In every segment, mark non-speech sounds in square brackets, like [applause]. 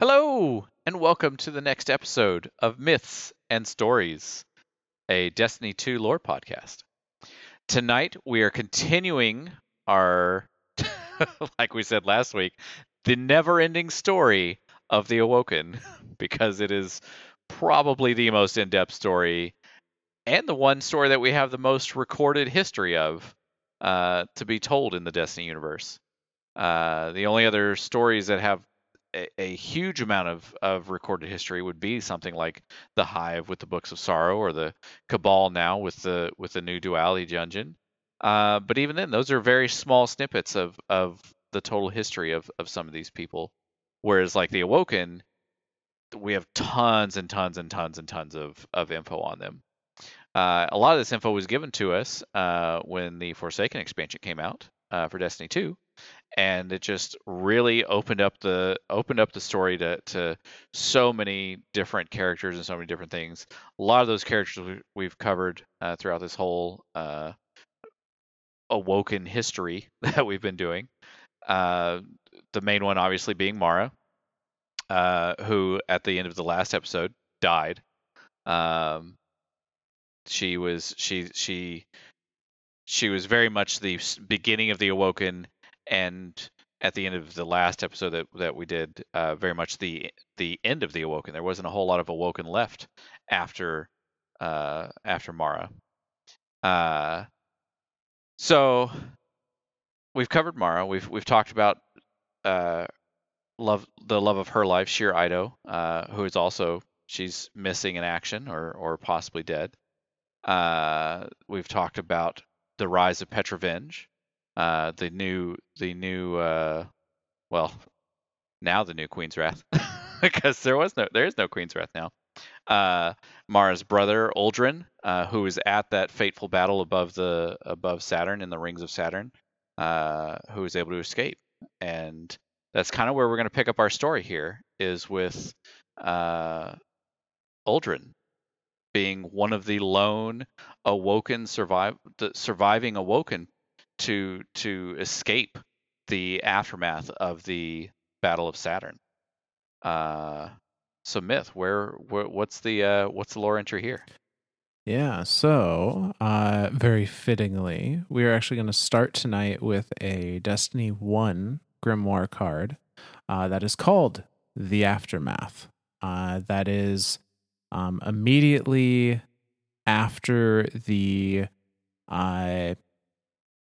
Hello, and welcome to the next episode of Myths and Stories, a Destiny 2 lore podcast. Tonight, we are continuing our, [laughs] like we said last week, the never ending story of the Awoken, because it is probably the most in depth story and the one story that we have the most recorded history of uh, to be told in the Destiny universe. Uh, the only other stories that have a, a, huge amount of, of recorded history would be something like the Hive with the Books of Sorrow or the Cabal now with the with the new Duality Dungeon. Uh, but even then, those are very small snippets of of the total history of of some of these people. Whereas like the Awoken, we have tons and tons and tons and tons of of info on them. Uh, a lot of this info was given to us uh, when the Forsaken expansion came out uh, for Destiny 2 and it just really opened up the opened up the story to to so many different characters and so many different things. A lot of those characters we've covered uh, throughout this whole uh, awoken history [laughs] that we've been doing. Uh, the main one, obviously, being Mara, uh, who at the end of the last episode died. Um, she was she she she was very much the beginning of the awoken and at the end of the last episode that that we did, uh, very much the the end of the Awoken. There wasn't a whole lot of Awoken left after uh, after Mara. Uh, so we've covered Mara. We've we've talked about uh, love the love of her life, Sjur Eido, uh, who is also she's missing in action or or possibly dead. Uh, we've talked about the rise of Petra Venj, uh, the new the new uh, well now the new Queen's Wrath [laughs] because there was no there is no Queen's Wrath now. Uh, Mara's brother Uldren, uh, who was at that fateful battle above the above Saturn in the rings of Saturn, uh, who was able to escape, and that's kind of where we're going to pick up our story here is with uh, Uldren being one of the lone awoken survive the surviving awoken to to escape the aftermath of the Battle of Saturn. Uh, so myth, where, where what's the uh, what's the lore entry here? Yeah, so uh, very fittingly, we are actually going to start tonight with a Destiny One Grimoire card uh, that is called the Aftermath. Uh, that is um, immediately after the uh,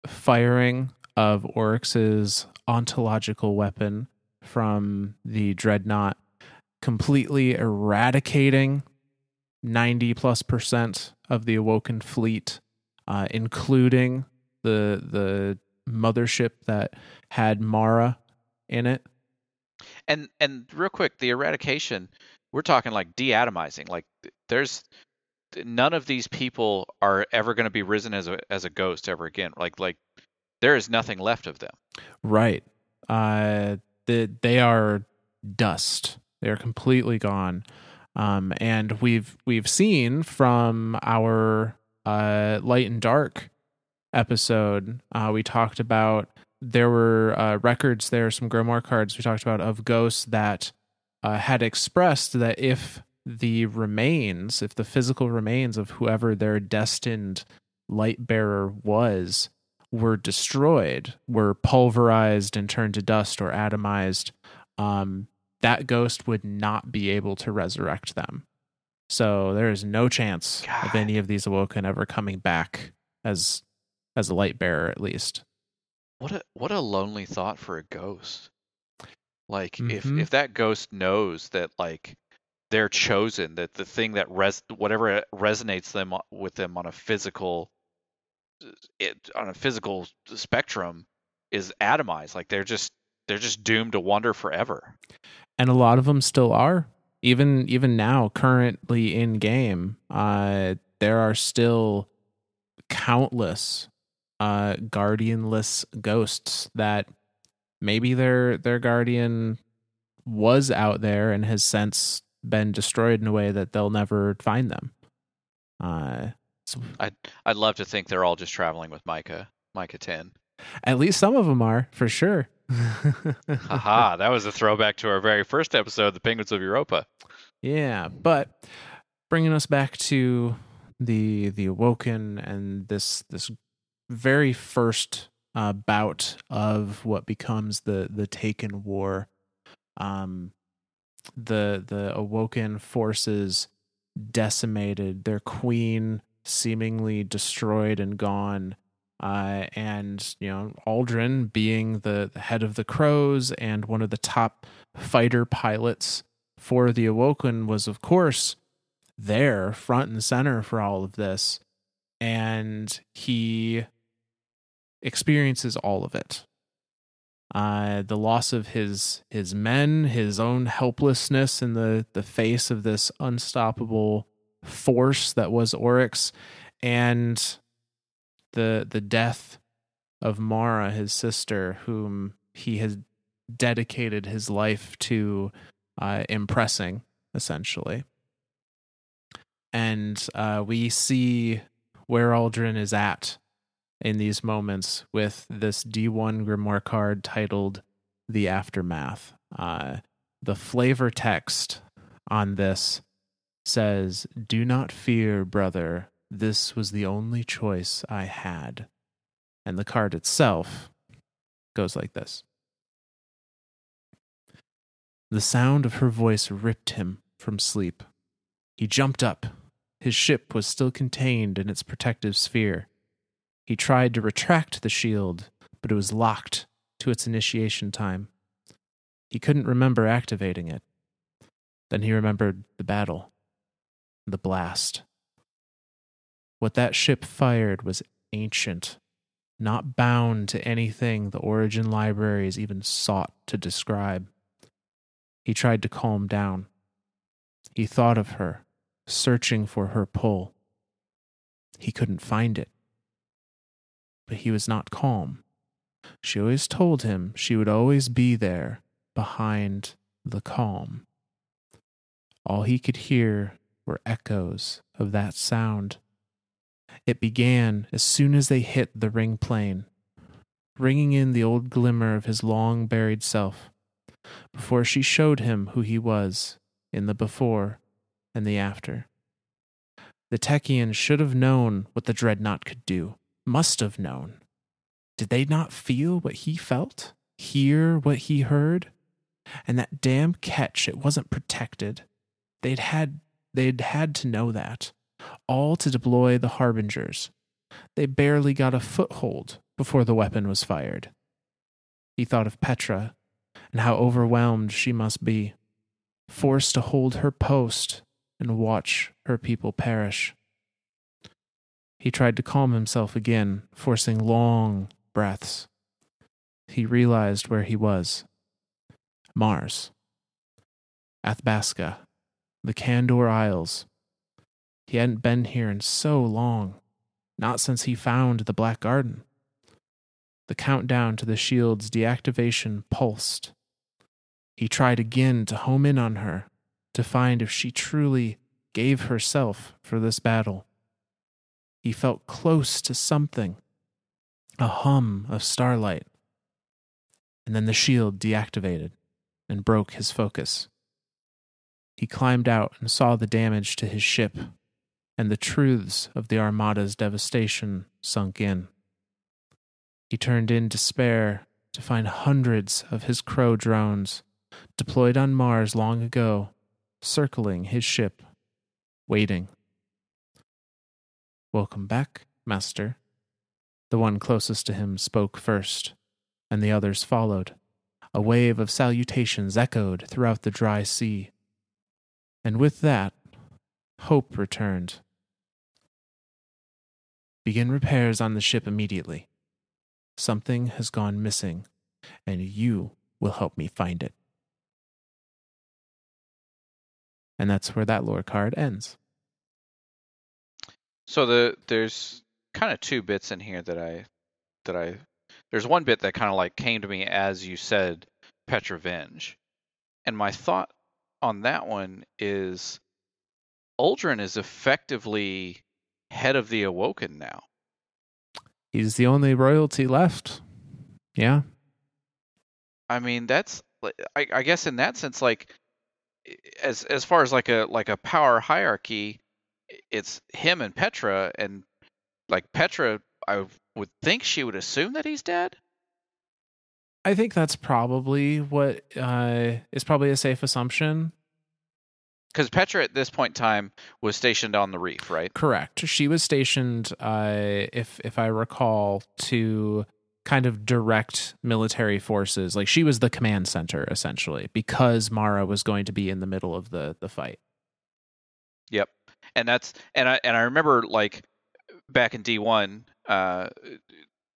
firing of Oryx's ontological weapon from the dreadnought, completely eradicating 90 plus percent of the awoken fleet, uh, including the the mothership that had Mara in it. And and real quick, the eradication, we're talking like deatomizing. Like there's none of these people are ever going to be risen as a as a ghost ever again. Like like there is nothing left of them. Right. Uh, the, they are dust. They are completely gone. Um, and we've we've seen from our uh, light and dark episode, uh, we talked about there were uh, records there, some grimoire cards we talked about of ghosts that uh, had expressed that if the remains, if the physical remains of whoever their destined light bearer was, were destroyed, were pulverized and turned to dust or atomized, um, that ghost would not be able to resurrect them. So there is no chance God. of any of these awoken ever coming back as as a light bearer, at least. What a what a lonely thought for a ghost. Like mm-hmm. if if that ghost knows that like they're chosen, that the thing that res whatever resonates them with them on a physical it on a physical spectrum is atomized. Like they're just they're just doomed to wander forever. And a lot of them still are. Even even now, currently in game, uh, there are still countless uh, guardianless ghosts that maybe their their guardian was out there and has since been destroyed in a way that they'll never find them. Uh, I'd I'd love to think they're all just traveling with Micah, Micah 10. At least some of them are, for sure. [laughs] Haha, that was a throwback to our very first episode, The Penguins of Europa. Yeah, but bringing us back to the the awoken and this this very first uh, bout of what becomes the the Taken War. Um, the the awoken forces decimated, their queen seemingly destroyed and gone. Uh, and you know Aldrin being the, the head of the Crows and one of the top fighter pilots for the Awoken was of course there front and center for all of this and he experiences all of it uh, the loss of his his men, his own helplessness in the the face of this unstoppable force that was Oryx, and the the death of Mara, his sister, whom he has dedicated his life to uh, impressing, essentially. And uh, we see where Aldrin is at in these moments with this D1 Grimoire card titled The Aftermath. Uh, the flavor text on this says, Do not fear, brother. This was the only choice I had. And the card itself goes like this The sound of her voice ripped him from sleep. He jumped up. His ship was still contained in its protective sphere. He tried to retract the shield, but it was locked to its initiation time. He couldn't remember activating it. Then he remembered the battle, the blast. What that ship fired was ancient, not bound to anything the Origin libraries even sought to describe. He tried to calm down. He thought of her, searching for her pull. He couldn't find it but he was not calm. She always told him she would always be there behind the calm. All he could hear were echoes of that sound. It began as soon as they hit the ring plane, ringing in the old glimmer of his long buried self, before she showed him who he was in the before and the after. The Techeuns should have known what the dreadnought could do must have known. Did they not feel what he felt? Hear what he heard? And that damn ketch, it wasn't protected. They'd had they'd had to know that. All to deploy the harbingers. They barely got a foothold before the weapon was fired. He thought of Petra and how overwhelmed she must be, forced to hold her post and watch her people perish. He tried to calm himself again, forcing long breaths. He realized where he was Mars, Athabasca, the Kandor Isles. He hadn't been here in so long, not since he found the Black Garden. The countdown to the shield's deactivation pulsed. He tried again to home in on her, to find if she truly gave herself for this battle. He felt close to something, a hum of starlight. And then the shield deactivated and broke his focus. He climbed out and saw the damage to his ship, and the truths of the Armada's devastation sunk in. He turned in despair to find hundreds of his crow drones deployed on Mars long ago, circling his ship, waiting. Welcome back, master. The one closest to him spoke first, and the others followed. A wave of salutations echoed throughout the dry sea. And with that, hope returned. Begin repairs on the ship immediately. Something has gone missing, and you will help me find it. And that's where that lore card ends. So the there's kind of two bits in here that I that I there's one bit that kind of like came to me as you said Petra Venj. And my thought on that one is Uldren is effectively head of the Awoken now. He's the only royalty left. Yeah. I mean, that's I, I guess in that sense, like as as far as like a like a power hierarchy, it's him and Petra, and like Petra, I would think she would assume that he's dead. I think that's probably what uh, is probably a safe assumption. Because Petra at this point in time was stationed on the reef, right? Correct. She was stationed, uh, if if I recall, to kind of direct military forces. Like she was the command center essentially, because Mara was going to be in the middle of the the fight. And that's and I and I remember like back in D one, uh,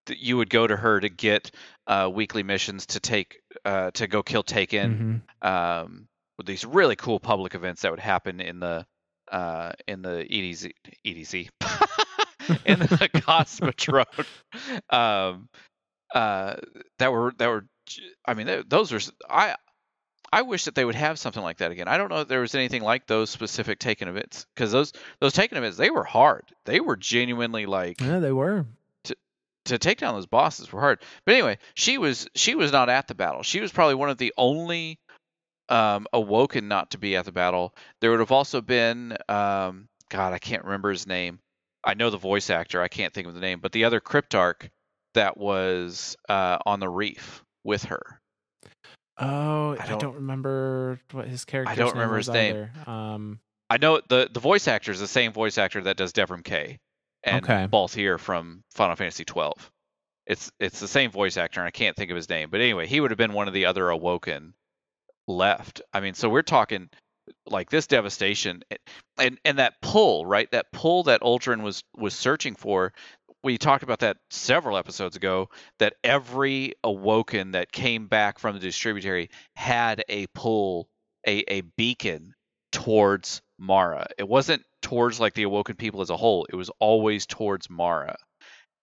you would go to her to get uh, weekly missions to take uh, to go kill Taken. Mm-hmm. Um, with these really cool public events that would happen in the uh, in the EDZ EDZ [laughs] in the [laughs] Cosmodrome. um, uh, that were that were I mean those were I I wish that they would have something like that again. I don't know if there was anything like those specific taken events because those those taken events they were hard. They were genuinely like yeah they were to to take down those bosses were hard. But anyway, she was she was not at the battle. She was probably one of the only um, awoken not to be at the battle. There would have also been um, God I can't remember his name. I know the voice actor. I can't think of the name, but the other Cryptarch that was uh, on the reef with her. Oh, I don't, I don't, remember what his character. I don't remember his name. Um, I know the the voice actor is the same voice actor that does Devrim Kay and okay. Balthier from Final Fantasy twelve. It's it's the same voice actor, and I can't think of his name. But anyway, he would have been one of the other Awoken left. I mean, so we're talking like this devastation and and that pull, right? That pull that Uldren was was searching for we talked about that several episodes ago that every awoken that came back from the distributary had a pull a, a beacon towards mara. It wasn't towards like the awoken people as a whole. It was always towards mara.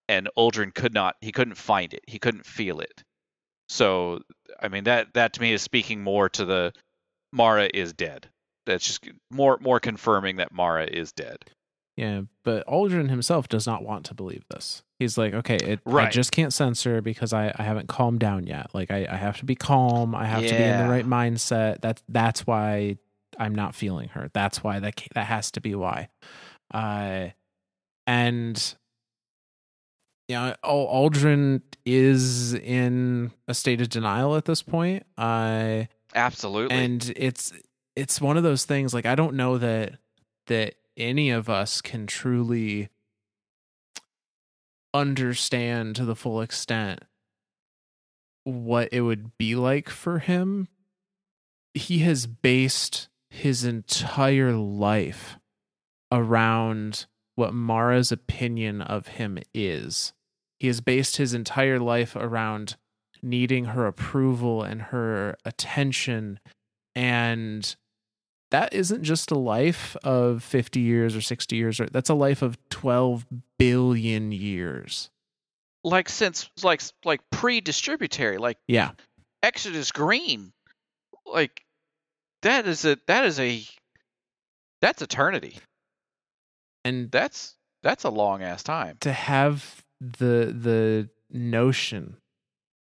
And uldren could not he couldn't find it. He couldn't feel it. So i mean that that to me is speaking more to the mara is dead. That's just more more confirming that mara is dead yeah, but Aldrin himself does not want to believe this. He's like, okay, it, right. I just can't censor because I, I haven't calmed down yet. Like I, I have to be calm. I have yeah. to be in the right mindset. That's that's why I'm not feeling her. That's why that that has to be why. Uh, and yeah, Aldrin is in a state of denial at this point. Uh, Absolutely, and it's it's one of those things. Like I don't know that that any of us can truly understand to the full extent what it would be like for him. He has based his entire life around what Mara's opinion of him is. He has based his entire life around needing her approval and her attention and that isn't just a life of 50 years or 60 years or that's a life of 12 billion years. Like since like like pre-distributary like yeah. Exodus green. Like that is a that is a that's eternity. And that's that's a long ass time. to have the the notion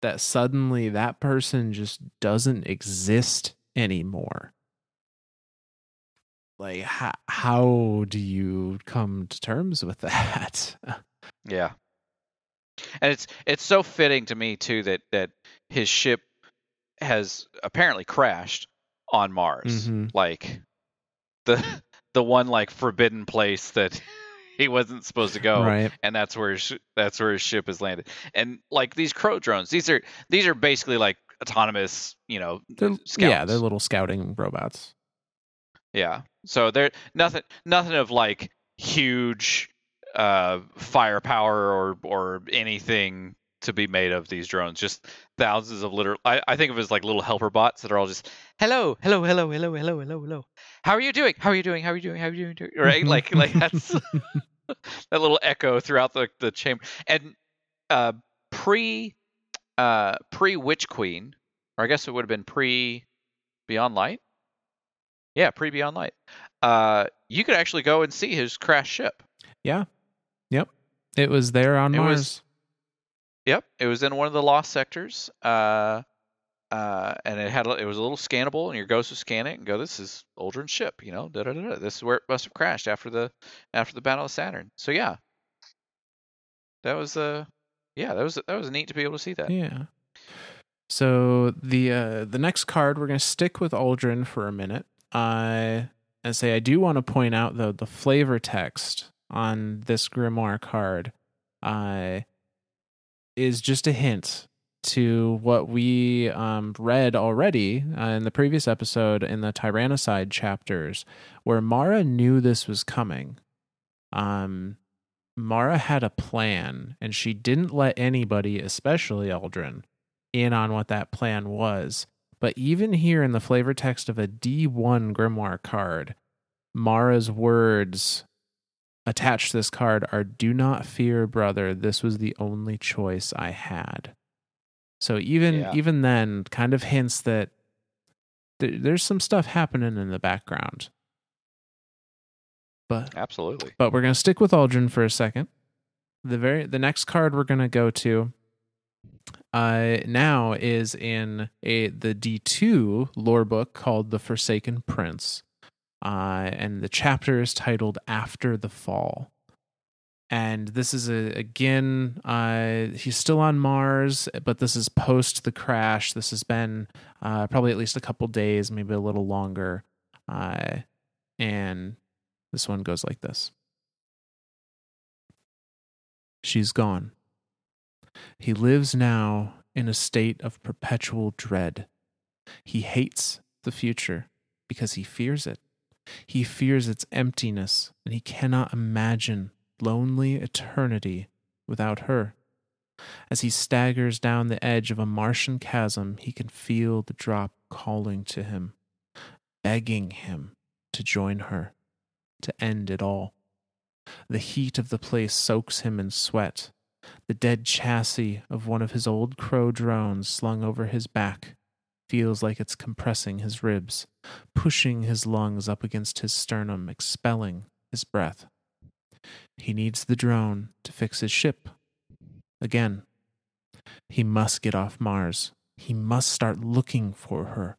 that suddenly that person just doesn't exist anymore like how, how do you come to terms with [laughs] that yeah and it's it's so fitting to me too that that his ship has apparently crashed on mars mm-hmm. like the the one like forbidden place that [laughs] he wasn't supposed to go right. and that's where his, that's where his ship has landed and like these crow drones these are these are basically like autonomous you know yeah they're little scouting robots yeah. So there nothing nothing of like huge uh firepower or or anything to be made of these drones. Just thousands of literal I, I think of it as like little helper bots that are all just hello, hello, hello, hello, hello, hello, hello. How are you doing? How are you doing? How are you doing? How are you doing? Right? like like [laughs] that's [laughs] that little echo throughout the, the chamber. And uh pre uh pre Witch Queen, or I guess it would have been pre Beyond Light. Yeah, pre Beyond Light. Uh, you could actually go and see his crash ship. Yeah. Yep. It was there on it Mars. Was, yep. It was in one of the lost sectors. Uh, uh, and it had it was a little scannable, and your ghost would scan it and go, "This is Uldren's ship," you know, da da da. da. This is where it must have crashed after the after the Battle of Saturn. So yeah, that was uh yeah that was that was neat to be able to see that. Yeah. So the uh, the next card we're going to stick with Aldrin for a minute. Uh, and say I do want to point out though the flavor text on this grimoire card uh, is just a hint to what we um, read already uh, in the previous episode in the Tyrannicide chapters, where Mara knew this was coming. Um, Mara had a plan, and she didn't let anybody, especially Uldren, in on what that plan was. But even here in the flavor text of a D1 grimoire card, Mara's words attached to this card are Do not fear, brother. This was the only choice I had. So even Yeah. even then, kind of hints that th- there's some stuff happening in the background. But Absolutely. but we're gonna stick with Aldrin for a second. The very the next card we're gonna go to uh now is in a the D2 lore book called The Forsaken Prince. Uh and the chapter is titled After the Fall. And this is a again uh he's still on Mars, but this is post the crash. This has been uh probably at least a couple days, maybe a little longer. Uh and this one goes like this She's gone. He lives now in a state of perpetual dread. He hates the future because he fears it. He fears its emptiness, and he cannot imagine lonely eternity without her. As he staggers down the edge of a Martian chasm, he can feel the drop calling to him, begging him to join her to end it all. The heat of the place soaks him in sweat. The dead chassis of one of his old crow drones slung over his back feels like it's compressing his ribs, pushing his lungs up against his sternum, expelling his breath. He needs the drone to fix his ship. Again, he must get off Mars. He must start looking for her.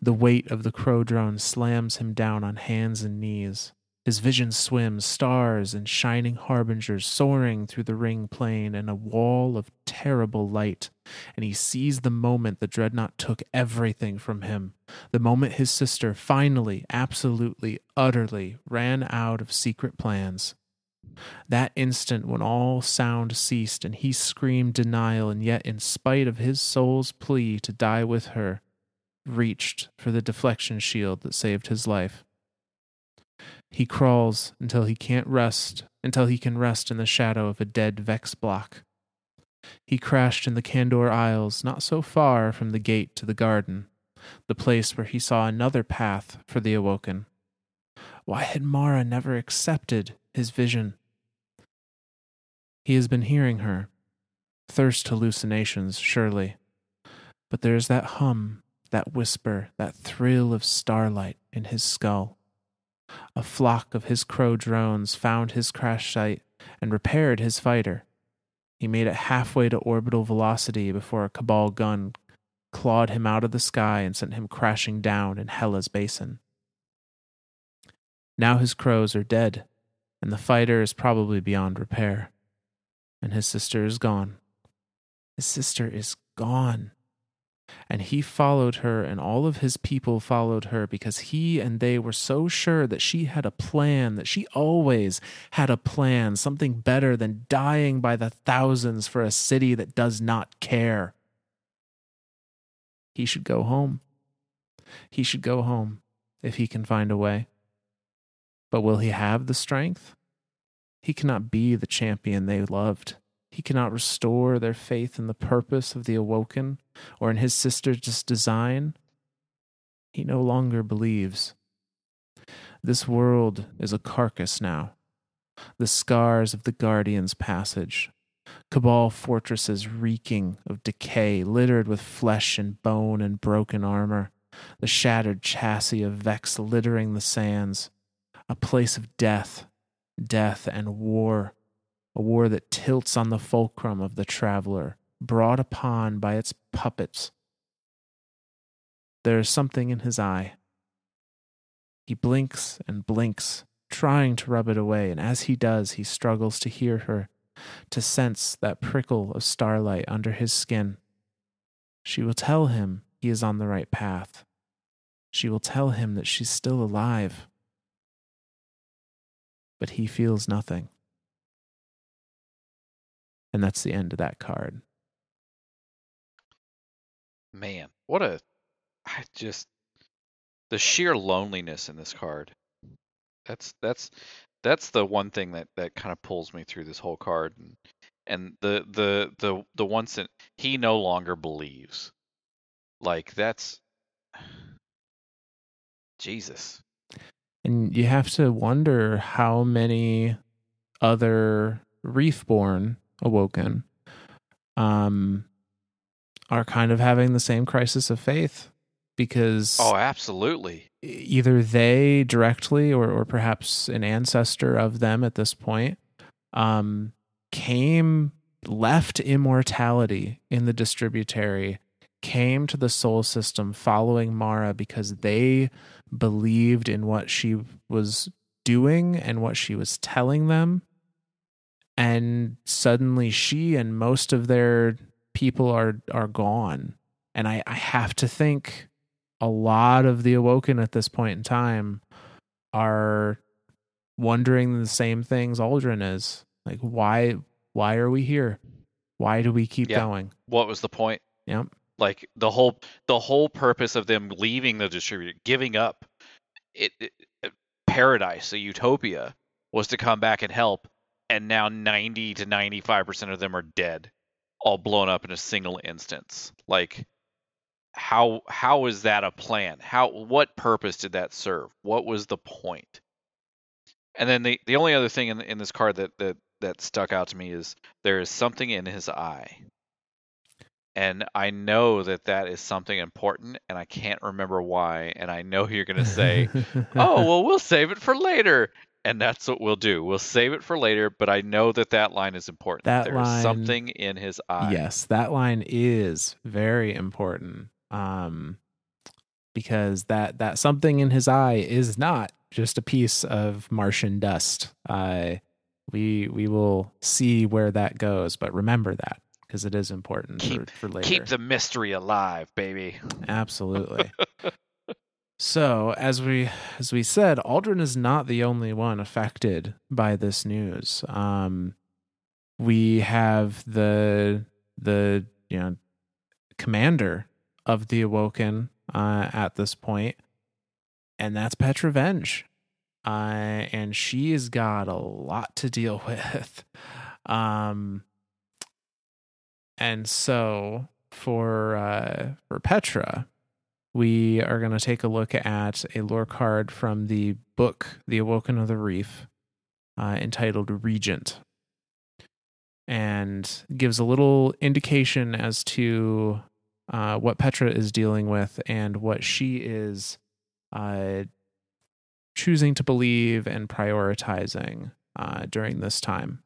The weight of the crow drone slams him down on hands and knees. His vision swims, stars and shining harbingers soaring through the ring plane in a wall of terrible light, and he sees the moment the dreadnought took everything from him, the moment his sister finally, absolutely, utterly ran out of secret plans. That instant when all sound ceased and he screamed denial, and yet, in spite of his soul's plea to die with her, reached for the deflection shield that saved his life. He crawls until he can't rest, until he can rest in the shadow of a dead Vex block. He crashed in the Candor Isles, not so far from the gate to the garden, the place where he saw another path for the Awoken. Why had Mara never accepted his vision? He has been hearing her. Thirst hallucinations, surely. But there is that hum, that whisper, that thrill of starlight in his skull. A flock of his crow drones found his crash site and repaired his fighter. He made it halfway to orbital velocity before a Cabal gun clawed him out of the sky and sent him crashing down in Hellas basin. Now his crows are dead, and the fighter is probably beyond repair. And his sister is gone. His sister is gone. And he followed her, and all of his people followed her because he and they were so sure that she had a plan, that she always had a plan, something better than dying by the thousands for a city that does not care. He should go home. He should go home if he can find a way. But will he have the strength? He cannot be the champion they loved. He cannot restore their faith in the purpose of the awoken or in his sister's design. He no longer believes. This world is a carcass now. The scars of the Guardian's passage. Cabal fortresses reeking of decay, littered with flesh and bone and broken armor. The shattered chassis of Vex littering the sands. A place of death, death and war a war that tilts on the fulcrum of the traveler, brought upon by its puppets, there is something in his eye. He blinks and blinks, trying to rub it away, and as he does, he struggles to hear her, to sense that prickle of starlight under his skin. She will tell him he is on the right path. She will tell him that she's still alive. But he feels nothing. And that's the end of that card. Man, what a I just the sheer loneliness in this card. That's that's that's the one thing that that kind of pulls me through this whole card and and the the the the ones that he no longer believes. Like that's Jesus. And you have to wonder how many other Reefborn awoken um, are kind of having the same crisis of faith because Oh, absolutely. either they directly or, or perhaps an ancestor of them at this point um, came left immortality in the distributary came to the Sol system following mara because they believed in what she was doing and what she was telling them and suddenly she and most of their people are are gone and i i have to think a lot of the awoken at this point in time are wondering the same things Aldrin is. Like why why are we here? Why do we keep Yeah. going? What was the point? Yep. Like the whole the whole purpose of them leaving the distributary, giving up it, it paradise, a utopia, was to come back and help, and now ninety to ninety five percent of them are dead, all blown up in a single instance. Like how how is that a plan? How what purpose did that serve? What was the point? And then the the only other thing in in this card that that that stuck out to me is there is something in his eye and I know that that is something important, and I can't remember why. And I know you're going to say, [laughs] "Oh, well, we'll save it for later," and that's what we'll do. We'll save it for later. But I know that that line is important. That There's line- something in his eye. yes, that line is very important. Um because that that something in his eye is not just a piece of Martian dust. Uh we we will see where that goes, but remember that because it is important Keep- for, for later. Keep the mystery alive, baby. Absolutely. [laughs] so, as we as we said, Aldrin is not the only one affected by this news. Um, we have the the you know commander of the Awoken uh, at this point, and that's Petra Venj. Uh, and she has got a lot to deal [laughs] with. Um, and so for uh, for Petra, we are going to take a look at a lore card from the book The Awoken of the Reef, uh, entitled Regent, and gives a little indication as to uh, what Petra is dealing with and what she is uh, choosing to believe and prioritizing uh, during this time.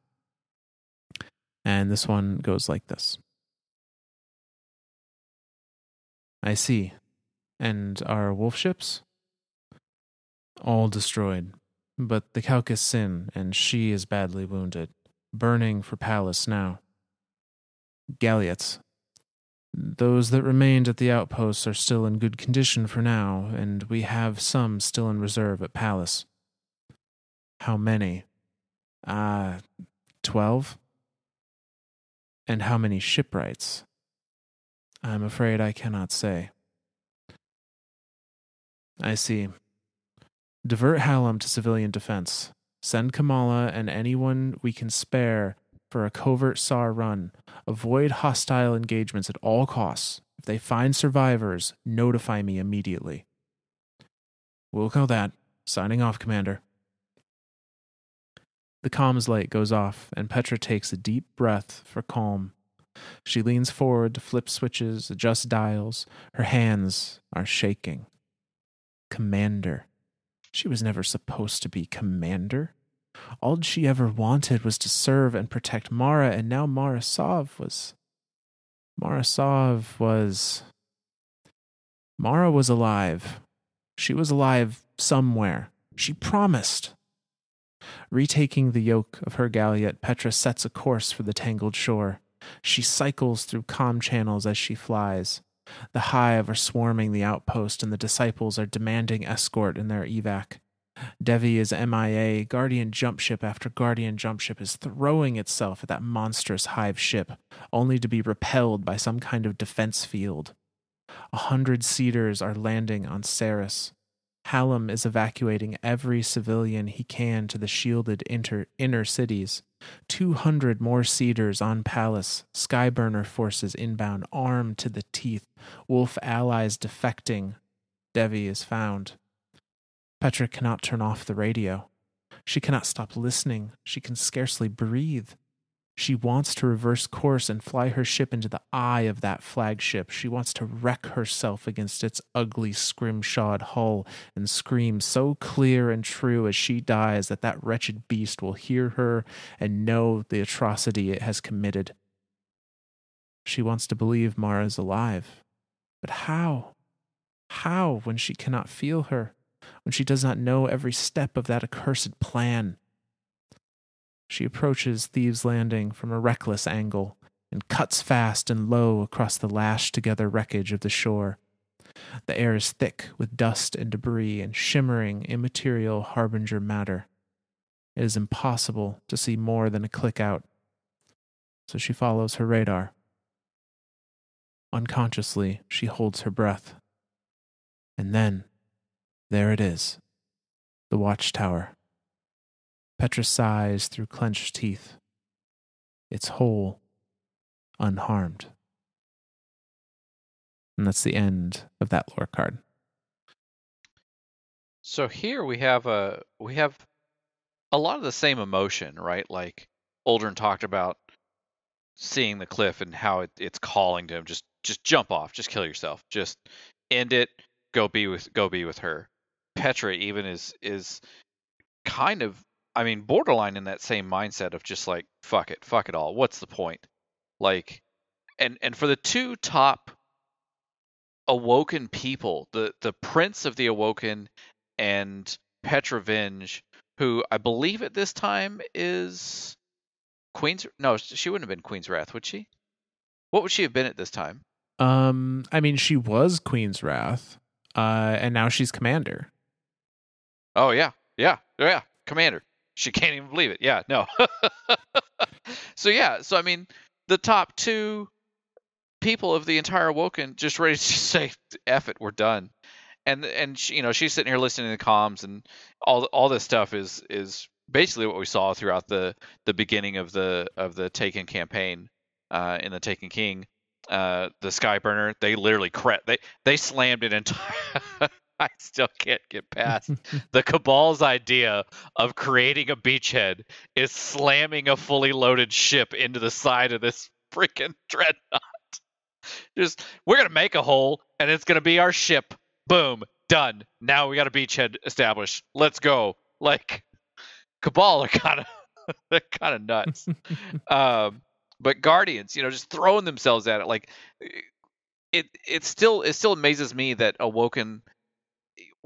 And this one goes like this. I see. And our wolf ships? All destroyed. But the Calcus sin, and she is badly wounded, burning for Pallas now. Galliots. Those that remained at the outposts are still in good condition for now, and we have some still in reserve at Pallas. How many? Ah, twelve? And how many shipwrights? I'm afraid I cannot say. I see. Divert Hallam to civilian defense. Send Kamala and anyone we can spare for a covert SAR run. Avoid hostile engagements at all costs. If they find survivors, notify me immediately. We'll call that. Signing off, Commander. The comms light goes off, and Petra takes a deep breath for calm. She leans forward to flip switches, adjust dials. Her hands are shaking. Commander. She was never supposed to be commander. All she ever wanted was to serve and protect Mara, and now Marasov was. Marasov was. Mara was alive. She was alive somewhere. She promised. Retaking the yoke of her galliot, Petra sets a course for the tangled shore. She cycles through calm channels as she flies. The hive are swarming the outpost, and the disciples are demanding escort in their evac. Devi is MIA. Guardian jump ship after Guardian jump ship is throwing itself at that monstrous hive ship, only to be repelled by some kind of defense field. A hundred cedars are landing on Ceres. Hallam is evacuating every civilian he can to the shielded inter- inner cities. 200 more cedars on Pallas, Skyburner forces inbound, armed to the teeth, Wolf allies defecting. Devi is found. Petra cannot turn off the radio. She cannot stop listening. She can scarcely breathe. She wants to reverse course and fly her ship into the eye of that flagship. She wants to wreck herself against its ugly, scrimshawed hull and scream so clear and true as she dies that that wretched beast will hear her and know the atrocity it has committed. She wants to believe Mara is alive. But how? How when she cannot feel her? When she does not know every step of that accursed plan? She approaches Thieves' Landing from a reckless angle and cuts fast and low across the lashed together wreckage of the shore. The air is thick with dust and debris and shimmering, immaterial harbinger matter. It is impossible to see more than a click out, so she follows her radar. Unconsciously, she holds her breath. And then, there it is the watchtower. Petra sighs through clenched teeth. It's whole, unharmed. And that's the end of that lore card. So here we have a we have a lot of the same emotion, right? Like Uldren talked about seeing the cliff and how it, it's calling to him just just jump off, just kill yourself, just end it, go be with go be with her. Petra even is is kind of I mean, borderline in that same mindset of just like fuck it, fuck it all. What's the point? Like, and and for the two top awoken people, the the prince of the awoken and Petra Venj, who I believe at this time is Queen's. No, she wouldn't have been Queen's Wrath, would she? What would she have been at this time? Um, I mean, she was Queen's Wrath, uh, and now she's Commander. Oh yeah, yeah, yeah, Commander she can't even believe it. Yeah, no. [laughs] so yeah, so I mean, the top two people of the entire Woken just ready [laughs] to say, "F it, we're done." And and she, you know she's sitting here listening to the comms and all all this stuff is is basically what we saw throughout the the beginning of the of the Taken campaign uh, in the Taken King. Uh, the Skyburner, they literally cre- they they slammed an entire [laughs] [laughs] I still can't get past the Cabal's idea of creating a beachhead is slamming a fully loaded ship into the side of this [laughs] freaking dreadnought. Just we're gonna make a hole and it's gonna be our ship. Boom, done. Now we got a beachhead established. Let's go. Like Cabal are [laughs] kind of they're kind of nuts. um, but Guardians, you know, just throwing themselves at it like it. It still it still amazes me that Awoken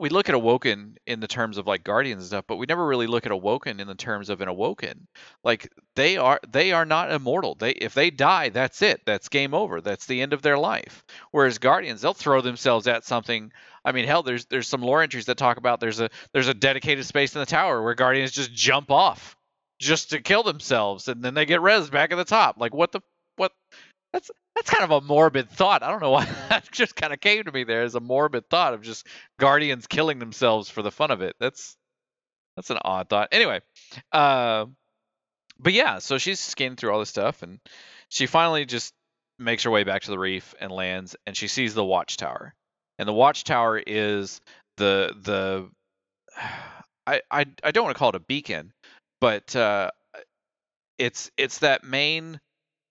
we look at Awoken in the terms of like Guardians and stuff, but we never really look at Awoken in the terms of an Awoken. Like they are they are not immortal. They if they die, that's it. That's game over. That's the end of their life. Whereas Guardians, they'll throw themselves at something. I mean, hell, there's there's some lore entries that talk about there's a there's a dedicated space in the tower where Guardians just jump off just to kill themselves and then they get res back at the top. Like what the what that's that's kind of a morbid thought. I don't know why [laughs] that just kind of came to me there as a morbid thought of just guardians killing themselves for the fun of it. That's that's an odd thought. Anyway, uh, but yeah, so she's scanning through all this stuff, and she finally just makes her way back to the reef and lands, and she sees the watchtower, and the watchtower is the the [sighs] I I, I don't want to call it a beacon, but uh, it's it's that main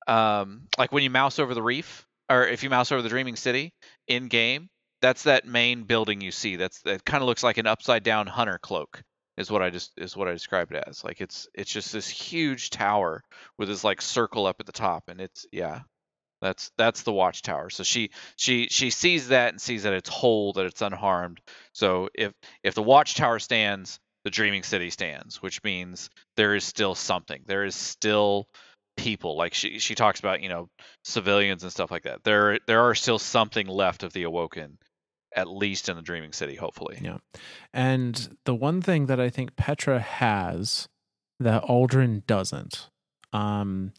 um, like when you mouse over the reef, or if you mouse over the Dreaming City in game, that's that main building you see. That's that kind of looks like an upside down hunter cloak. Is what I just is what I described it as. Like it's it's just this huge tower with this like circle up at the top, and it's yeah. That's that's the watchtower. So she she she sees that and sees that it's whole, that it's unharmed. So if if the watchtower stands, the dreaming city stands, which means there is still something. There is still people. Like she she talks about, you know, civilians and stuff like that. There there are still something left of the awoken at least in the dreaming city hopefully. Yeah. And the one thing that I think Petra has that Uldren doesn't um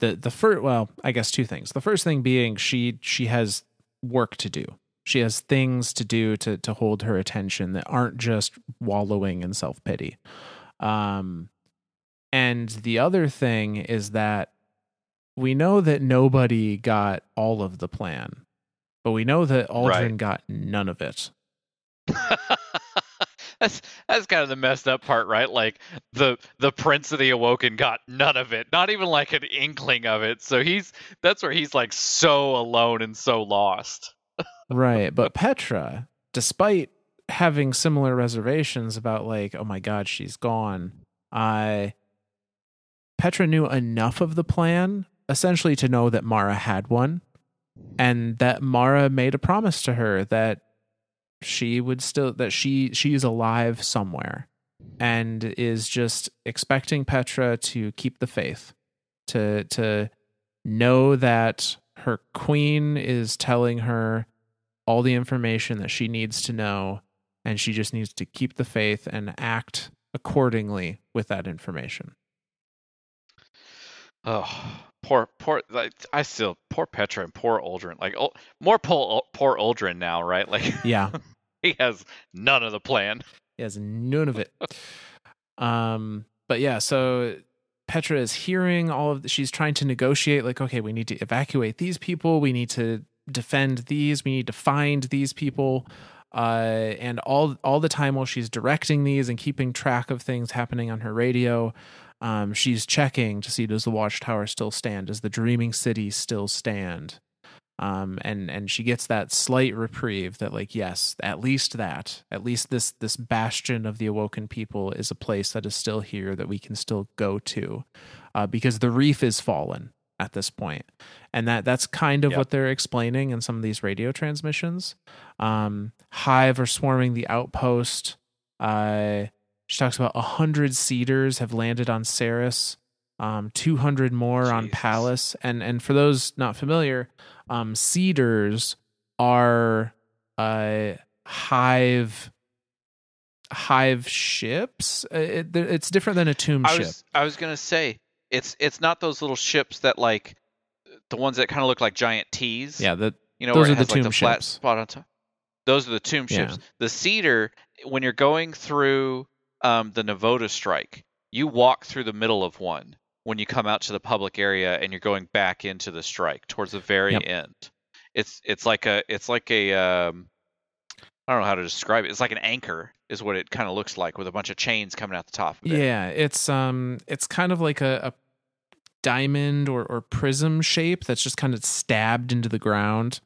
the the first well i guess two things the first thing being she she has work to do she has things to do to to hold her attention that aren't just wallowing in self-pity um and the other thing is that we know that nobody got all of the plan but we know that uldren Right. got none of it [laughs] that's that's kind of the messed up part, right? Like the the Prince of the Awoken got none of it, not even like an inkling of it. So he's that's where he's like so alone and so lost. right but [laughs] petra despite having similar reservations about like oh my god she's gone i petra knew enough of the plan essentially to know that mara had one and that mara made a promise to her that she would still that she she's alive somewhere and is just expecting petra to keep the faith to to know that her queen is telling her all the information that she needs to know and she just needs to keep the faith and act accordingly with that information Oh, poor poor like I still poor Petra and poor Uldren. Like oh, more poor poor Uldren now, right? Like [laughs] yeah he has none of the plan. he has none of it um but yeah so petra is hearing all of the, she's trying to negotiate like okay we need to evacuate these people we need to defend these we need to find these people uh and all all the time while she's directing these and keeping track of things happening on her radio um she's checking to see does the watchtower still stand? Does the dreaming city still stand? Um and and she gets that slight reprieve that like yes at least that at least this this bastion of the awoken people is a place that is still here that we can still go to uh because the reef is fallen at this point. And that that's kind of Yep. what they're explaining in some of these radio transmissions. Um hive are swarming the outpost. Uh she talks about a hundred seeders have landed on Ceres, um, two hundred more on Jesus. Pallas, and and for those not familiar, um, seeders are uh, hive hive ships. Uh, It, it's different than a tomb I ship. was I was gonna say it's it's not those little ships that like the ones that kind of look like giant T's. yeah, that You know, Those are the has like tomb the flat ships. spot on top. Those are the tomb Yeah. ships. The seeder, when you're going through um, the Navoda strike, you walk through the middle of one when you come out to the public area and you're going back into the strike towards the very Yep. end. It's it's like a it's like a um, I don't know how to describe it. It's like an anchor is what it kind of looks like with a bunch of chains coming out the top of it. Yeah, it's um it's kind of like a, a diamond or, or prism shape that's just kind of stabbed into the ground.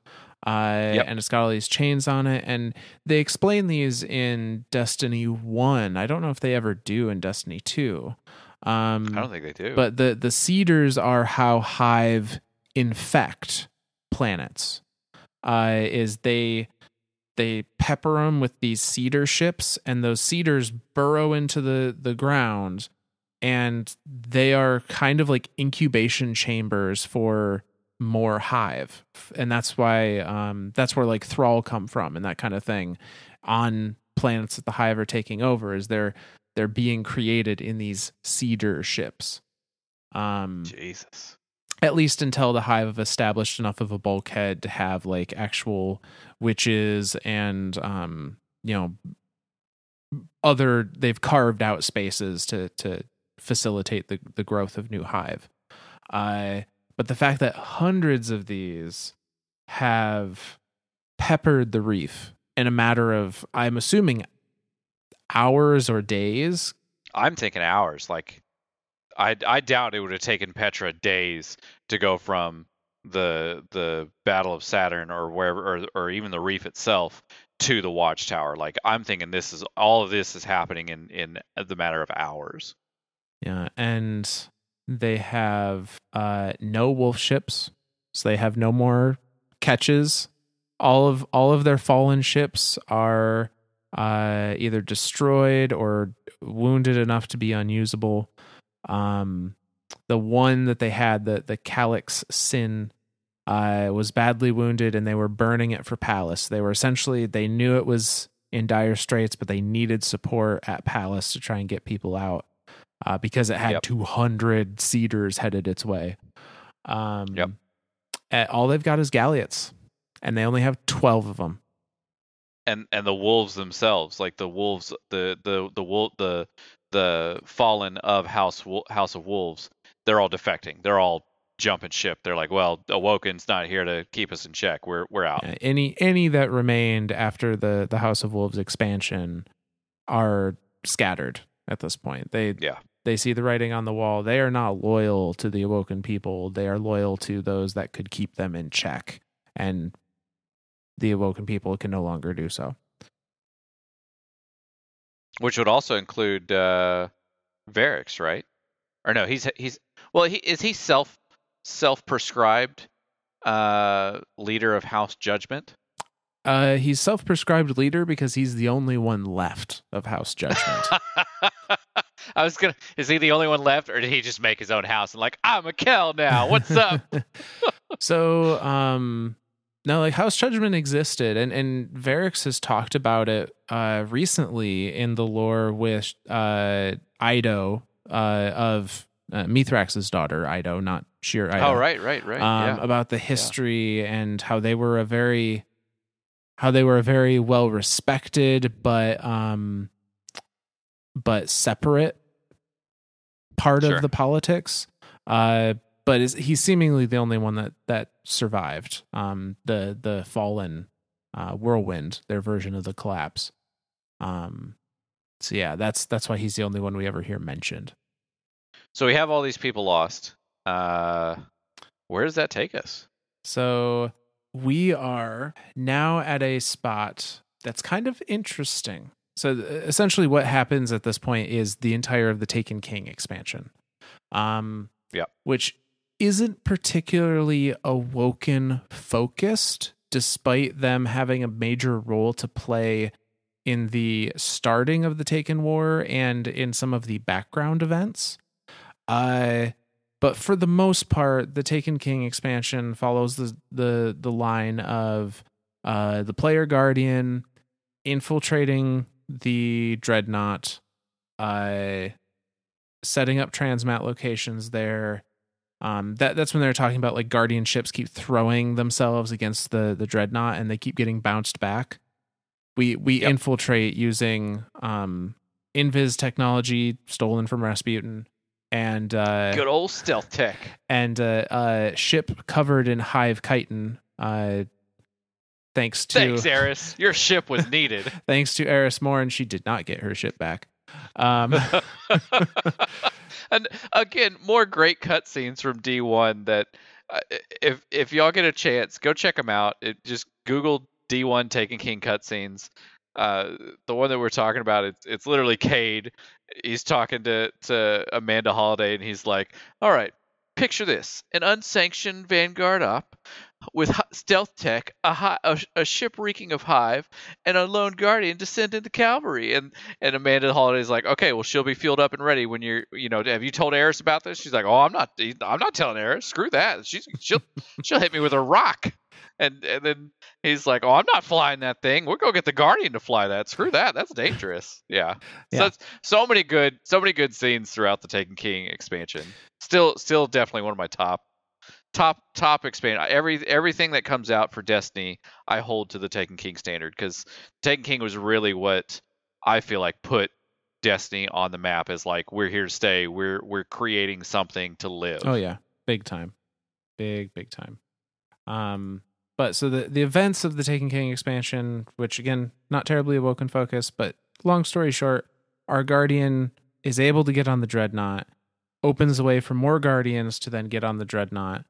Uh, Yep. and it's got all these chains on it, and they explain these in Destiny One. I don't know if they ever do in Destiny Two. Um, I don't think they do. but the the seeders are how Hive infect planets. Uh, is they they pepper them with these seeder ships, and those seeders burrow into the the ground, and they are kind of like incubation chambers for more hive, and that's why um that's where like thrall come from and that kind of thing on planets that the hive are taking over is they're they're being created in these seeder ships. Um Jesus. at least until the hive have established enough of a bulkhead to have like actual witches and um you know other they've carved out spaces to to facilitate the the growth of new hive. Uh but the fact that hundreds of these have peppered the reef in a matter of i'm assuming hours or days I'm thinking hours. Like, I I doubt it would have taken Petra days to go from the the Battle of Saturn or wherever, or or even the reef itself to the Watchtower. Like, I'm thinking this is all of this is happening in in the matter of hours. Yeah, and they have uh no wolf ships. so they have no more ketches. All of all of their fallen ships are uh, either destroyed or wounded enough to be unusable. Um, the one that they had, the the Calix Sin, uh, was badly wounded, and they were burning it for Pallas. They were essentially they knew it was in dire straits, but they needed support at Pallas to try and get people out uh, because it had Yep. 200 seeders headed its way. Um, Yep. all they've got is galleots, and they only have 12 of them. and and the wolves themselves, like the wolves, the the the wolf, the the fallen of House House of Wolves, they're all defecting. They're all jumping ship. They're like, well, Awoken's not here to keep us in check. We're we're out. Any any that remained after the the House of Wolves expansion are scattered at this point. They Yeah. they see the writing on the wall. They are not loyal to the awoken people. They are loyal to those that could keep them in check, and the awoken people can no longer do so. Which would also include uh Variks, right? Or no, he's he's well, he is he self self prescribed uh leader of House Judgment? Uh, he's self-prescribed leader because he's the only one left of House Judgment. [laughs] [laughs] I was gonna. Is he the only one left, or did he just make his own house and like I'm a Kell now? What's up? [laughs] so, um, no, like House Judgment existed, and and Variks has talked about it uh recently in the lore with uh Eido uh of uh, Mithrax's daughter Eido, not Sjur Eido. oh, right, right, right. um, yeah. about the history and how they were a very how they were a very well respected but um but separate part Sure. of the politics uh but is he's seemingly the only one that that survived um the the fallen uh whirlwind their version of the collapse um so yeah that's that's why he's the only one we ever hear mentioned So we have all these people lost. Uh, where does that take us? So we are now at a spot that's kind of interesting. So th- essentially, what happens at this point is the entire of the Taken King expansion, um, Yep. which isn't particularly awoken focused, despite them having a major role to play in the starting of the Taken War and in some of the background events. Uh, but for the most part, the Taken King expansion follows the the the line of uh, the player guardian infiltrating the dreadnought, uh, setting up transmat locations there. Um, that that's when they're talking about like guardian ships keep throwing themselves against the the dreadnought and they keep getting bounced back. We we Yep. infiltrate using um invis technology stolen from Rasputin and uh Good old stealth tech. and uh, uh, ship covered in hive chitin. Uh, thanks to Thanks, Eris. Your ship was needed. [laughs] thanks to Eris Morn, she did not get her ship back. Um, [laughs] and again, more great cutscenes from D1 that uh, if if y'all get a chance, go check them out. It just Google D1 Taken King cutscenes. Uh, the one that we're talking about, it's it's literally Cayde. He's talking to to Amanda Holliday, and he's like, "All right, picture this: an unsanctioned Vanguard op with stealth tech, a, hi- a, a ship reeking of hive, and a lone guardian descend into cavalry." And and Amanda Holliday's like, "Okay, well, she'll be fueled up and ready when you're, you know, have you told Eris about this?" She's like, "Oh, I'm not, I'm not telling Eris. Screw that. She's she'll [laughs] she'll hit me with a rock." And and then he's like, "Oh, I'm not flying that thing. We'll go get the guardian to fly that. Screw that. That's dangerous." Yeah. Yeah. So so many good, so many good scenes throughout the Taken King expansion. Still, still definitely one of my top, top, top expansion. Every everything that comes out for Destiny, I hold to the Taken King standard because Taken King was really what I feel like put Destiny on the map as like we're here to stay. We're we're creating something to live. oh yeah, big time, big big time. Um, but so the the events of the Taken King expansion, which again not terribly awoken focus, but long story short, our guardian is able to get on the dreadnought, opens the way for more guardians to then get on the dreadnought.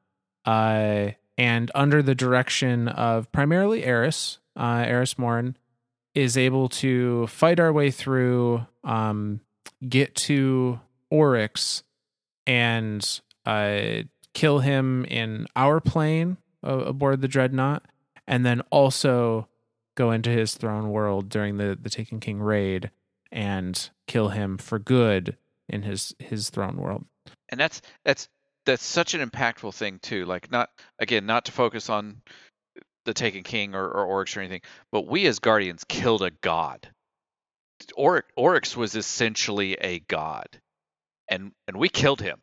Uh, and under the direction of primarily Eris, uh, Eris Morn, is able to fight our way through, um, get to Oryx, and uh, kill him in our plane uh, aboard the dreadnought, and then also go into his throne world during the the Taken King raid and kill him for good in his his throne world. And that's that's that's such an impactful thing too. Like not again, not to focus on the Taken King or, or Oryx or anything, but we as Guardians killed a god. Oryx, Oryx was essentially a god, and and we killed him.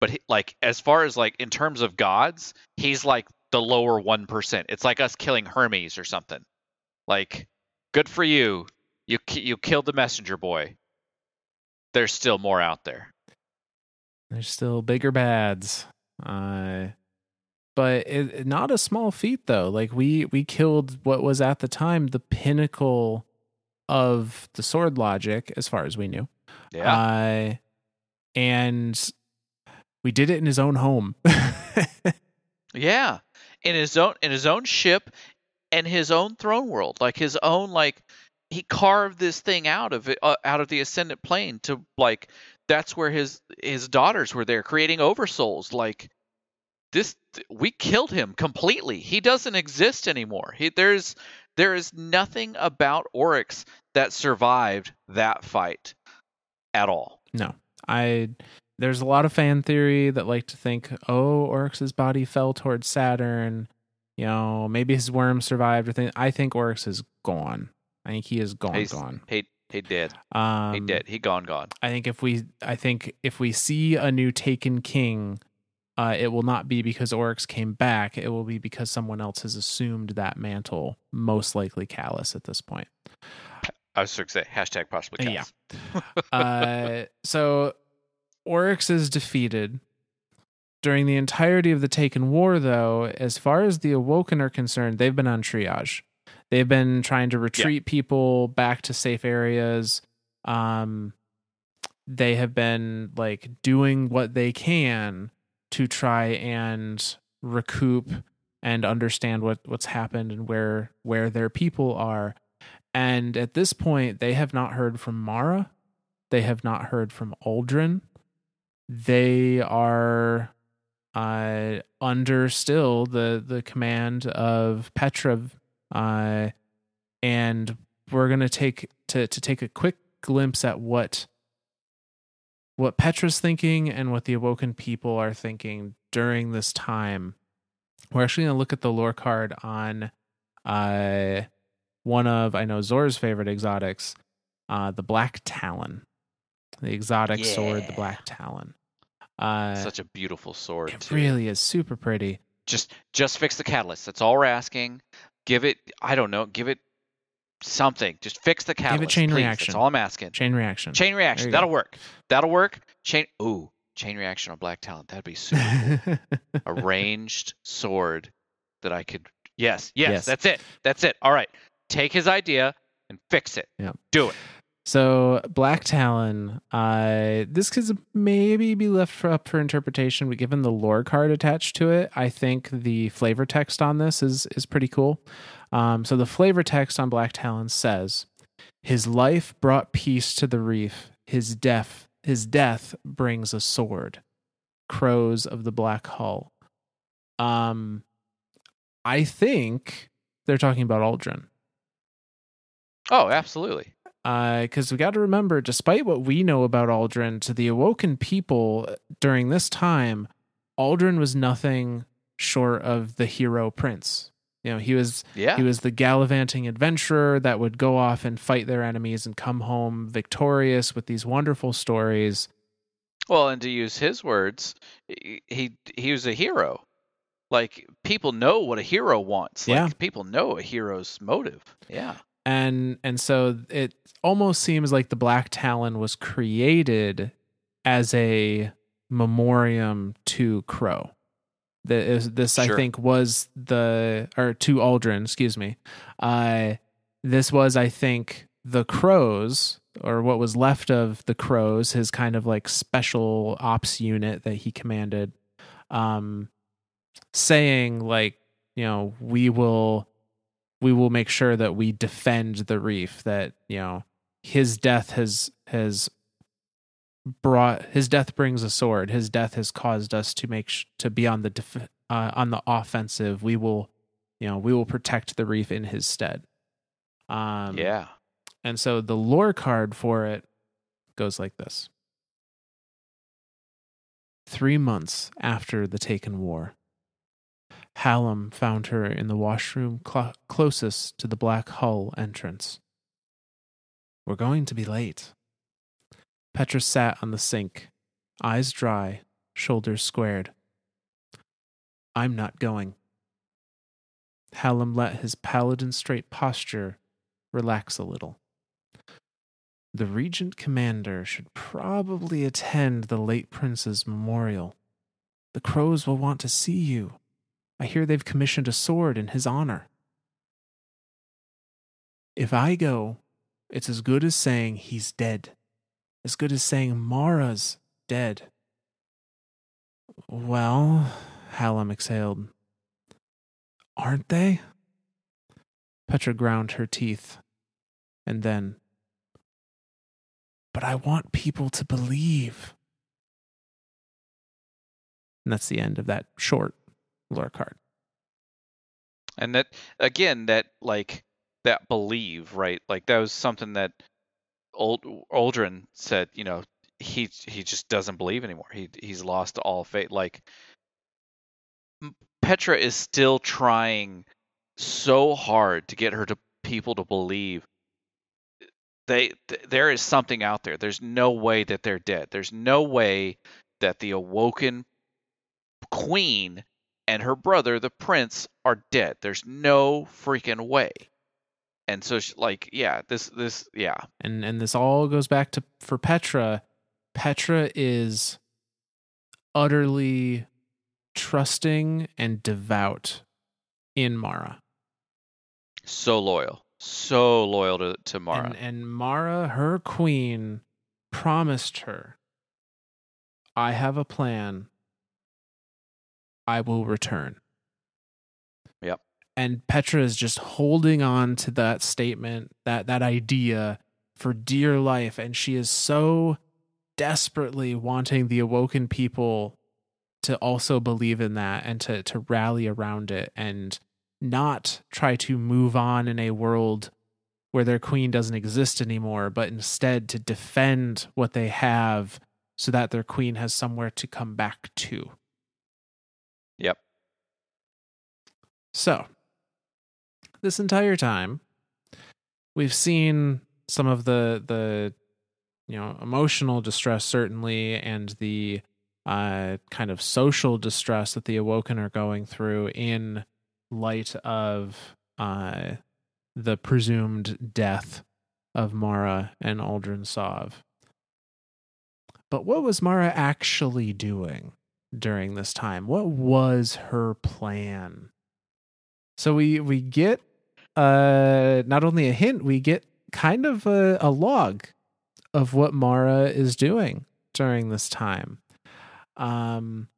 But he, like as far as like in terms of gods, he's like the lower one percent. It's like us killing Hermes or something. Like, good for you. You you killed the messenger boy. There's still more out there. There's still bigger bads. Uh, but it, not a small feat though. Like we we killed what was at the time the pinnacle of the sword logic, as far as we knew. Yeah. Uh, and we did it in his own home. [laughs] yeah, in his own in his own ship, and his own throne world, like his own like he carved this thing out of it uh, out of the ascendant plane to like that's where his his daughters were there creating oversouls like this we killed him completely. He doesn't exist anymore. He, there's there is nothing about oryx that survived that fight at all. No. I there's a lot of fan theory that like to think oh oryx's body fell towards saturn. You know maybe his worm survived or thing. I think oryx is gone. I think he is gone. He's, gone. He he did. Um, he did. He gone. Gone. I think if we, I think if we see a new Taken King, uh, it will not be because Oryx came back. It will be because someone else has assumed that mantle. Most likely, Calus at this point. I was going to say hashtag possibly Calus. Yeah. [laughs] uh, so Oryx is defeated. During the entirety of the Taken War, though, as far as the Awoken are concerned, they've been on triage. They've been trying to retreat yeah. people back to safe areas. Um, they have been like doing what they can to try and recoup and understand what what's happened and where where their people are. And at this point, they have not heard from Mara. They have not heard from Uldren. They are uh, under still the the command of Petra uh, and we're gonna take to to take a quick glimpse at what what Petra's thinking and what the awoken people are thinking during this time. We're actually gonna look at the lore card on uh one of I know Zor's favorite exotics, uh the Black Talon. The exotic yeah. sword, the Black Talon. Uh such a beautiful sword. It too. really is super pretty. Just just fix the catalyst. That's all we're asking give it I don't know, give it something. Just fix the catalyst. Give it chain please. reaction. That's all I'm asking. Chain reaction. Chain reaction. That'll go. work. That'll work. Chain ooh, chain reaction on black talon. That'd be super cool. [laughs] A ranged sword that I could yes, yes, yes, that's it. That's it. All right. Take his idea and fix it. Yeah. Do it. So Black Talon, uh, this could maybe be left for, up for interpretation, but given the lore card attached to it, I think the flavor text on this is is pretty cool. Um, so the flavor text on Black Talon says, "His life brought peace to the reef. His death, his death brings a sword." Crows of the Black Hull. Um, I think they're talking about Uldren. Oh, absolutely because uh, we got to remember, despite what we know about Uldren, to the awoken people during this time, Uldren was nothing short of the hero prince. You know, he was yeah. he was the gallivanting adventurer that would go off and fight their enemies and come home victorious with these wonderful stories. Well, and to use his words, he he was a hero. Like people know what a hero wants. Like, yeah. people know a hero's motive. Yeah and and so it almost seems like the black talon was created as a memoriam to crow this, this sure. i think was the or to uldren excuse me uh this was i think the crows or what was left of the crows his kind of like special ops unit that he commanded um saying like you know we will we will make sure that we defend the reef that you know his death has has brought his death brings a sword. His death has caused us to make sh- to be on the def- uh, on the offensive. We will, you know, we will protect the reef in his stead. Um, yeah. And so the lore card for it goes like this. Three months after the Taken War, Hallam found her in the washroom cl- closest to the Black Hull entrance. We're going to be late. Petra sat on the sink, eyes dry, shoulders squared. I'm not going. Hallam let his paladin straight posture relax a little. The regent commander should probably attend the late prince's memorial. The crows will want to see you. I hear they've commissioned a sword in his honor. If I go, it's as good as saying he's dead, as good as saying Mara's dead. Well, Hallam exhaled. Aren't they? Petra ground her teeth, and then, But I want people to believe. And that's the end of that short lore card. And that again, that like that believe, right? Like that was something that old Uldren said. You know, he he just doesn't believe anymore. He he's lost all faith. Like Petra is still trying so hard to get her to people to believe they th- there is something out there. There's no way that they're dead. There's no way that the awoken queen and her brother the prince are dead. There's no freaking way. And so she, like yeah, this this yeah. And and this all goes back to for Petra. Petra is utterly trusting and devout in Mara. So loyal. So loyal to, to Mara. And, and Mara, her queen, promised her, I have a plan. I will return. Yep. And Petra is just holding on to that statement, that that idea for dear life. And she is so desperately wanting the awoken people to also believe in that and to to rally around it and not try to move on in a world where their queen doesn't exist anymore, but instead to defend what they have so that their queen has somewhere to come back to. Yep. So, this entire time, we've seen some of the the you know emotional distress certainly and the uh, kind of social distress that the awoken are going through in light of uh, the presumed death of Mara and Uldren Sov. But what was Mara actually doing during this time? What was her plan? So we we get uh not only a hint, we get kind of a, a log of what Mara is doing during this time. Um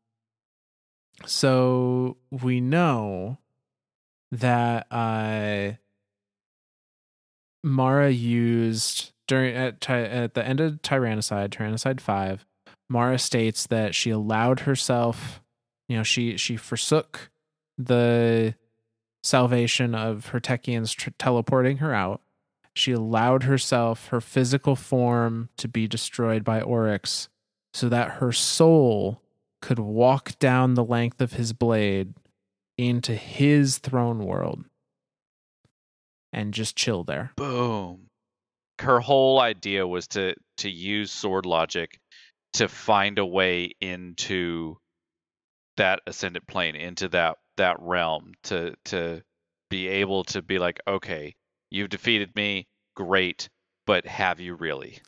so we know that uh Mara used during at at the end of Tyrannicide, Tyrannicide five, Mara states that she allowed herself, you know, she she forsook the salvation of her Techeuns tr- teleporting her out. She allowed herself her physical form to be destroyed by Oryx, so that her soul could walk down the length of his blade into his throne world and just chill there. Boom. Her whole idea was to to use sword logic to find a way into that ascendant plane, into that that realm, to to be able to be like, okay, you've defeated me, great, but have you really?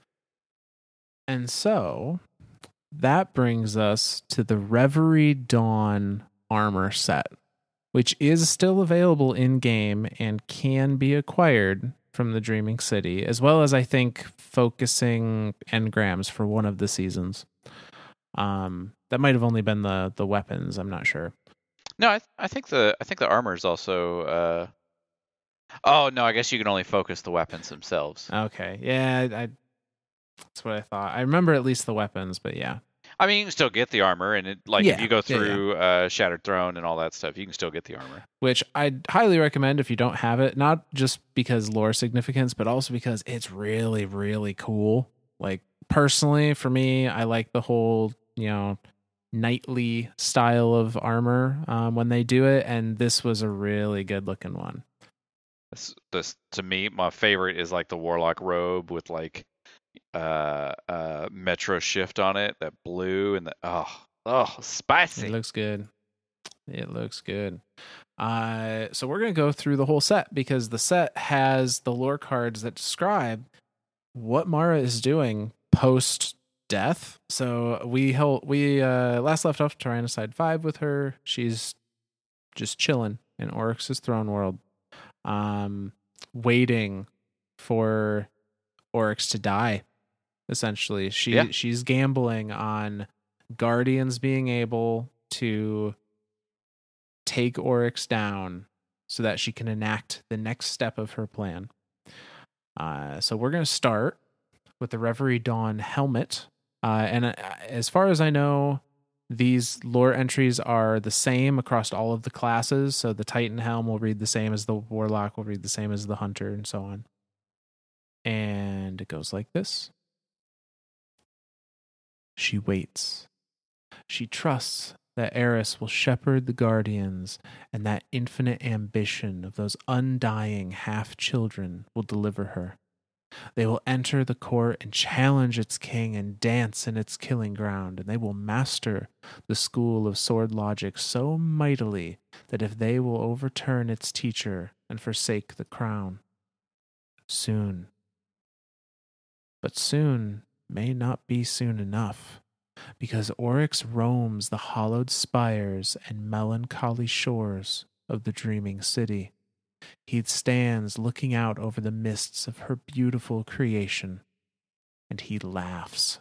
And so that brings us to the Reverie Dawn armor set, which is still available in game and can be acquired from the Dreaming City, as well as I think focusing engrams for one of the seasons. Um, that might have only been the the weapons. I'm not sure. No, I th- I think the I think the armor is also. Uh... Oh no, I guess you can only focus the weapons themselves. Okay, yeah, I That's what I thought. I remember at least the weapons, but yeah. I mean, you can still get the armor, and it like Yeah, if you go yeah, yeah. through Uh, Shattered Throne and all that stuff, you can still get the armor. Which I'd highly recommend if you don't have it, not just because lore significance, but also because it's really, really cool. Like personally, for me, I like the whole, you know, knightly style of armor um, when they do it, and this was a really good looking one. This, this to me, my favorite is like the Warlock robe with like uh uh Metro shift on it, that blue and the oh oh spicy. It looks good. It looks good. Uh, so we're gonna go through the whole set because the set has the lore cards that describe what Mara is doing post death. So we held we uh last left off Tyrannicide five with her. She's just chilling in Oryx's throne world, um, waiting for Oryx to die. Essentially, she Yeah. she's gambling on Guardians being able to take Oryx down so that she can enact the next step of her plan. Uh, so we're going to start with the Reverie Dawn helmet. Uh, and uh, as far as I know, these lore entries are the same across all of the classes. So the Titan helm will read the same as the Warlock, will read the same as the Hunter, and so on. And it goes like this She waits. She trusts that Eris will shepherd the guardians, and that infinite ambition of those undying half children will deliver her. They will enter the court and challenge its king and dance in its killing ground, and they will master the school of sword logic so mightily that if they will overturn its teacher and forsake the crown, soon. But soon may not be soon enough because Oryx roams the hollowed spires and melancholy shores of the dreaming city. He stands looking out over the mists of her beautiful creation, and he laughs.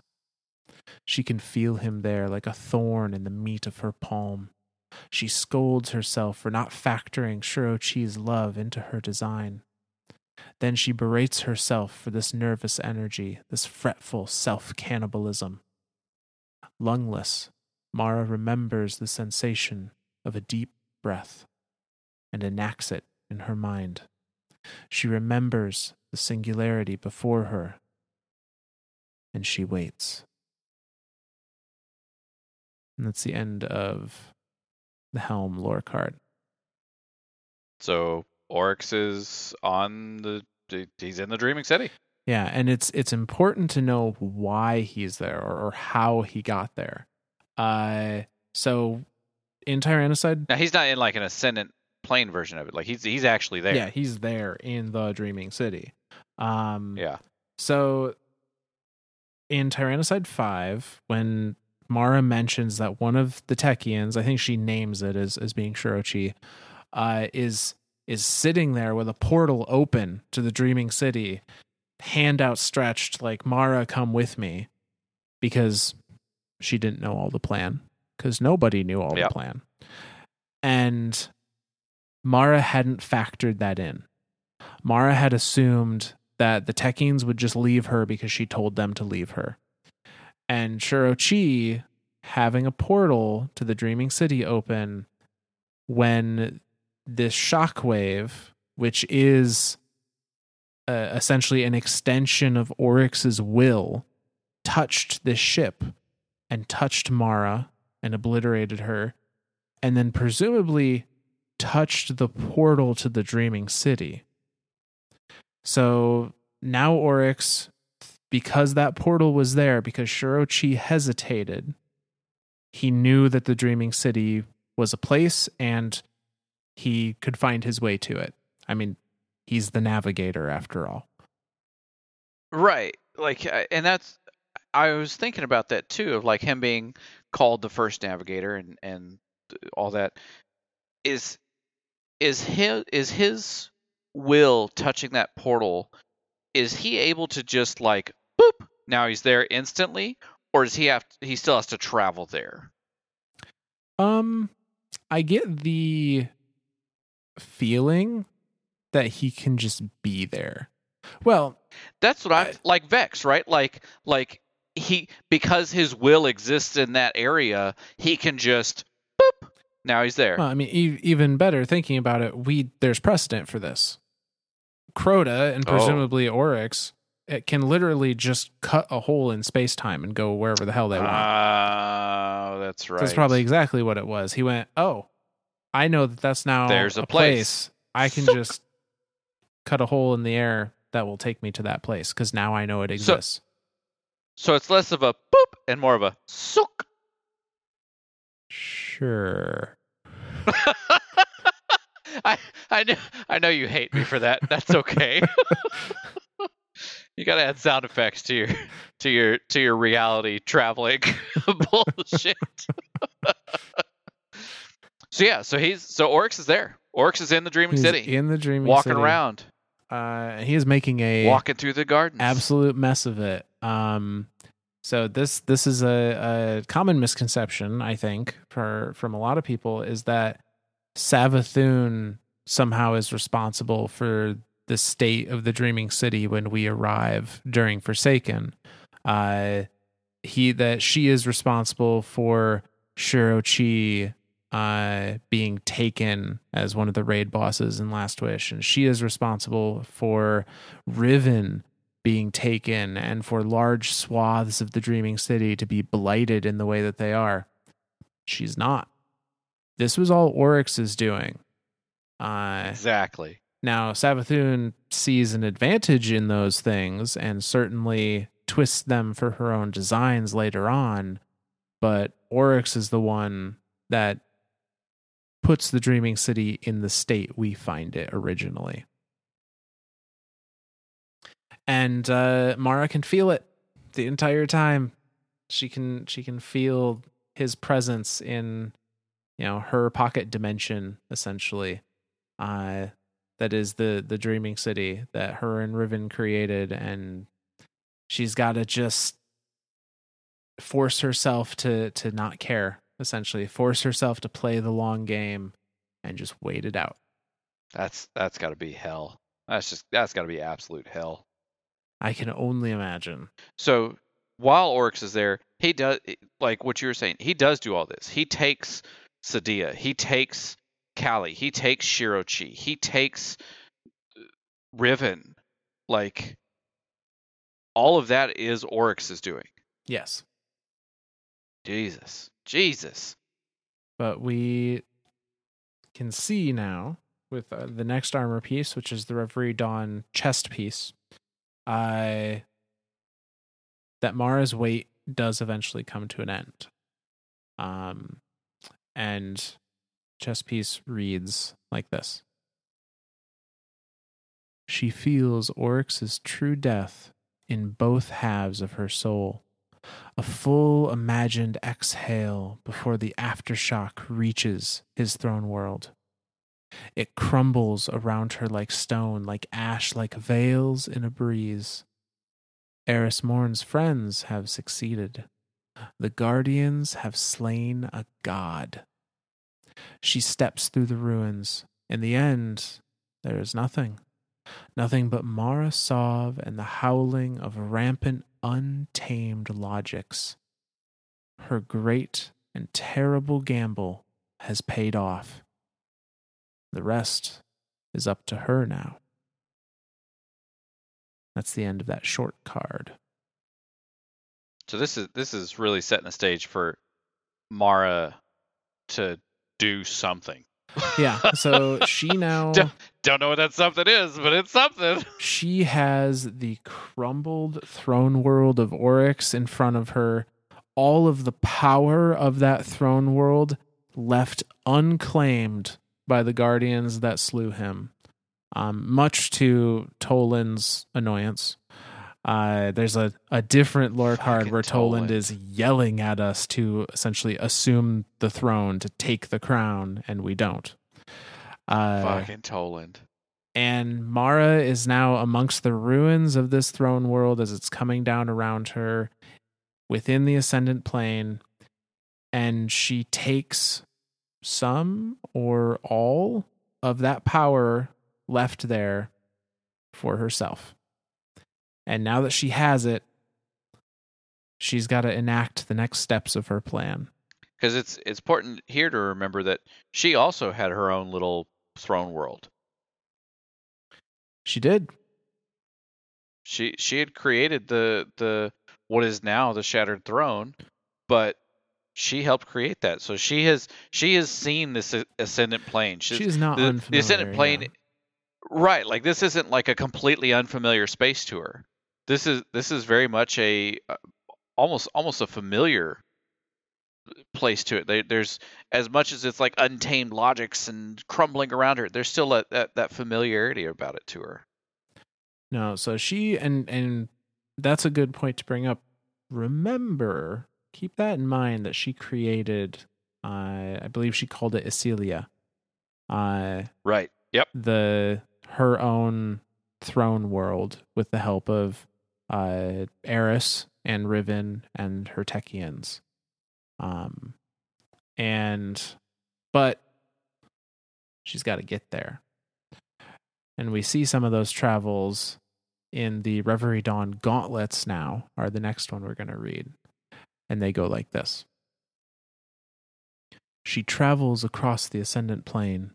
She can feel him there like a thorn in the meat of her palm. She scolds herself for not factoring Shuro Chi's love into her design. Then she berates herself for this nervous energy, this fretful self cannibalism. Lungless, Mara remembers the sensation of a deep breath and enacts it in her mind. She remembers the singularity before her, and she waits. And that's the end of the Helm lore card. So Oryx is on the he's in the Dreaming City. Yeah, and it's it's important to know why he's there or, or how he got there. Uh, so in Tyrannicide, Now he's not in like an ascendant plane version of it. Like he's he's actually there. yeah, he's there in the Dreaming City. Um, Yeah. So in Tyrannicide 5, when Mara mentions that one of the Techeuns, I think she names it as, as being Shuro Chi, uh, is is sitting there with a portal open to the Dreaming City, hand outstretched, like, Mara, come with me. Because she didn't know all the plan. Because nobody knew all Yep. the plan. And Mara hadn't factored that in. Mara had assumed that the Techeuns would just leave her because she told them to leave her. And Shuro Chi having a portal to the Dreaming City open when this shockwave, which is uh, essentially an extension of Oryx's will, touched this ship and touched Mara and obliterated her, and then presumably touched the portal to the Dreaming City. So now Oryx, because that portal was there, because Shuro Chi hesitated, he knew that the Dreaming City was a place and he could find his way to it. I mean, he's the navigator after all. Right. Like and that's I was thinking about that too of like him being called the first navigator and and all that is is his is his will touching that portal is he able to just like boop now he's there instantly or does he have he still has to travel there Um, I get the feeling that he can just be there. Well, That's what I'm I- like Vex, right? Like like he because his will exists in that area, he can just boop. Now he's there. well, I mean, e- even better thinking about it, we there's precedent for this. Crota and Oh. presumably Oryx it can literally just cut a hole in space time and go wherever the hell they want. Oh, that's right. That's probably exactly what it was. He went, "Oh, I know that that's now There's a place. place. I can just cut a hole in the air that will take me to that place because now I know it So- exists." so it's less of a boop and more of a sook. sure. [laughs] I I know I know you hate me for that. That's okay. [laughs] you gotta add sound effects to your to your to your reality traveling [laughs] bullshit. So yeah, so he's so Oryx is there. Oryx is in the Dreaming He's City, in the dreaming city. walking city. around, Uh, he is making a walking through the garden. absolute mess of it. Um, so this this is a, a common misconception, I think, for from a lot of people is that Savathun somehow is responsible for the state of the Dreaming City when we arrive during Forsaken. Uh, he that she is responsible for Shuro Chi uh, being taken as one of the raid bosses in Last Wish, and she is responsible for Riven being taken and for large swaths of the Dreaming City to be blighted in the way that they are. She's not. This was all Oryx is doing. Uh, exactly. now, Savathun sees an advantage in those things and certainly twists them for her own designs later on, but Oryx is the one that puts the Dreaming City in the state we find it originally. And uh, Mara can feel it the entire time. She can she can feel his presence in you know her pocket dimension essentially uh that is the the dreaming city that her and Riven created and she's got to just force herself to to not care essentially force herself to play the long game and just wait it out That's that's got to be hell. That's just that's got to be absolute hell. i can only imagine So while Oryx is there, he does like what you were saying. He does do all this. He takes Sedia. He takes Kali. He takes Shuro Chi. He takes uh, Riven. Like all of that is Oryx is doing. yes Jesus, Jesus. but we can see now with uh, the next armor piece which is the reverie dawn chest piece uh that mara's wait does eventually come to an end. Um and chest piece reads like this. She feels oryx's true death in both halves of her soul a full imagined exhale before the aftershock reaches his throne world. It crumbles around her like stone, like ash, like veils in a breeze. Eris Morn's friends have succeeded. The guardians have slain a god. She steps through the ruins. In the end, there is nothing. Nothing but Mara Sov and the howling of rampant, untamed logics. Her great and terrible gamble has paid off. The rest is up to her now. That's the end of that short card. So this is this is really setting the stage for Mara to do something. Yeah, [laughs] so she now Don't- Don't know what that something is, but it's something. [laughs] she has the crumbled throne world of Oryx in front of her. All of the power of that throne world left unclaimed by the guardians that slew him. Um, much to Toland's annoyance. Uh, there's a, a different lore card where Toland Toland. is yelling at us to essentially assume the throne, to take the crown, and we don't. Uh, Fucking Toland. and Mara is now amongst the ruins of this throne world as it's coming down around her within the ascendant plane. And she takes some or all of that power left there for herself. And now that she has it, she's got to enact the next steps of her plan. Because it's it's important here to remember that she also had her own little throne world. She did. She she had created the the what is now the Shattered Throne, but she helped create that. So she has she has seen this ascendant plane. She's, She's not the, unfamiliar. The ascendant plane, yeah. right? Like this isn't like a completely unfamiliar space to her. This is this is very much a uh, almost almost a familiar place to it. They, there's as much as it's like untamed logics and crumbling around her. There's still a, that that familiarity about it to her. No, so she and and that's a good point to bring up. Remember keep that in mind that she created uh, I believe she called it Eleusinia. Uh, right. Yep. The her own throne world with the help of uh, Eris and Riven and her Techeuns. Um, and but she's got to get there. And we see some of those travels in the Reverie Dawn Gauntlets now, are the next one we're going to read and they go like this She travels across the ascendant plane.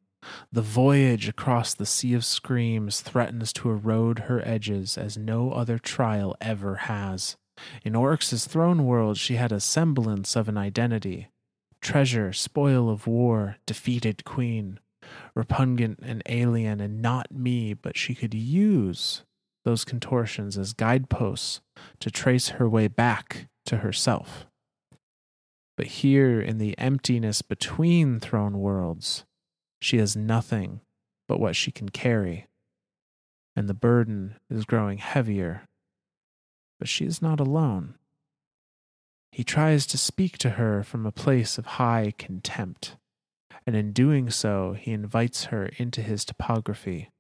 The voyage across the sea of screams threatens to erode her edges as no other trial ever has. In Oryx's throne world, she had a semblance of an identity treasure, spoil of war, defeated queen. Repugnant and alien, and not me, but she could use those contortions as guideposts to trace her way back to herself. But here in the emptiness between throne worlds, she has nothing but what she can carry, and the burden is growing heavier. But she is not alone. He tries to speak to her from a place of high contempt, and in doing so, he invites her into his topography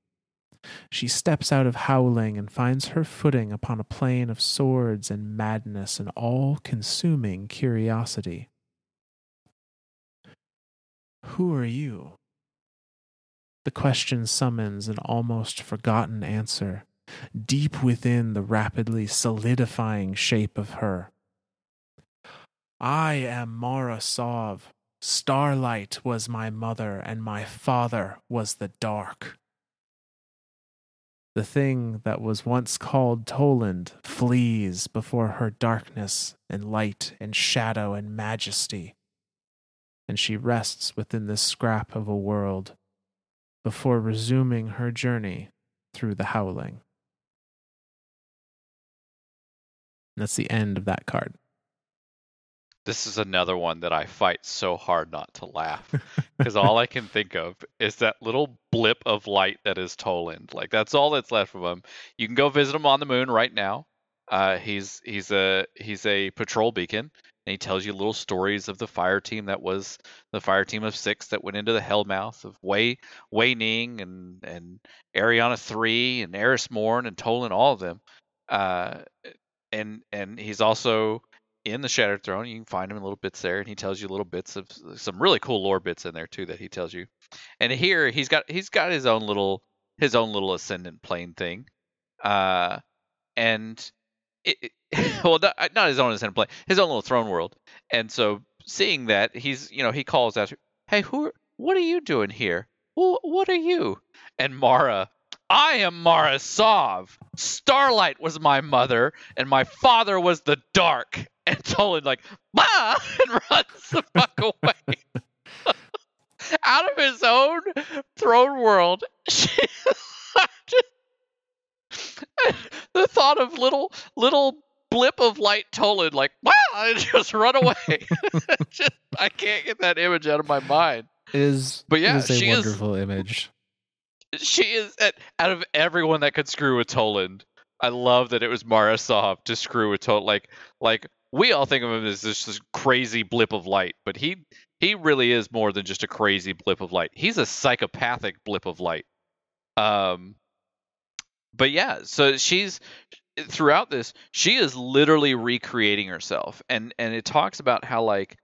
she steps out of howling and finds her footing upon a plane of swords and madness and all consuming curiosity. Who are you? The question summons an almost forgotten answer, deep within the rapidly solidifying shape of her. I am Mara Sov. Starlight was my mother, and my father was the dark. The thing that was once called Toland flees before her darkness and light and shadow and majesty. And she rests within this scrap of a world before resuming her journey through the howling. And that's the end of that card. This is another one that I fight so hard not to laugh because all I can think of is that little blip of light that is Toland. Like that's all that's left of him. You can go visit him on the moon right now. Uh, he's he's a he's a patrol beacon, and he tells you little stories of the fire team that was the fire team of six that went into the Hellmouth of Wei Wei Ning and and Eriana three and Eris Morn and Toland, all of them. Uh, and and he's also in the Shattered Throne. You can find him in little bits there, and he tells you little bits of some really cool lore bits in there too that he tells you. And here he's got he's got his own little his own little ascendant plane thing, uh, and it, it, [laughs] well not, not his own plane, his own little throne world. And so seeing that, he's you know he calls out, "Hey, who? What are you doing here? Well, what are you?" And Mara I am Mara Sov. Starlight was my mother, and my father was the dark. [laughs] And Toland like, bah, [laughs] and runs the fuck away. Out of his own throne world. [laughs] the thought of little little blip of light Toland like, wow, [laughs] and just run away. [laughs] just, I can't get that image out of my mind. It is but yeah, it is a wonderful is, image she is at, out of everyone that could screw with Toland. I love that it was Mara Sov to screw with Toland. Like, like we all think of him as this, this crazy blip of light, but he he really is more than just a crazy blip of light. He's a psychopathic blip of light. Um, but yeah, so she's throughout this, she is literally recreating herself, and and it talks about how like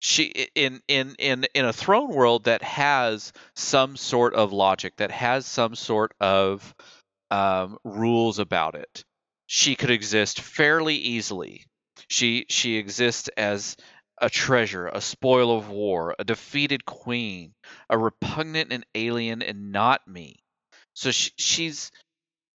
she in in in in a throne world that has some sort of logic that has some sort of um, rules about it she could exist fairly easily. She she exists as a treasure, a spoil of war, a defeated queen, a repugnant and alien and not me. So she, she's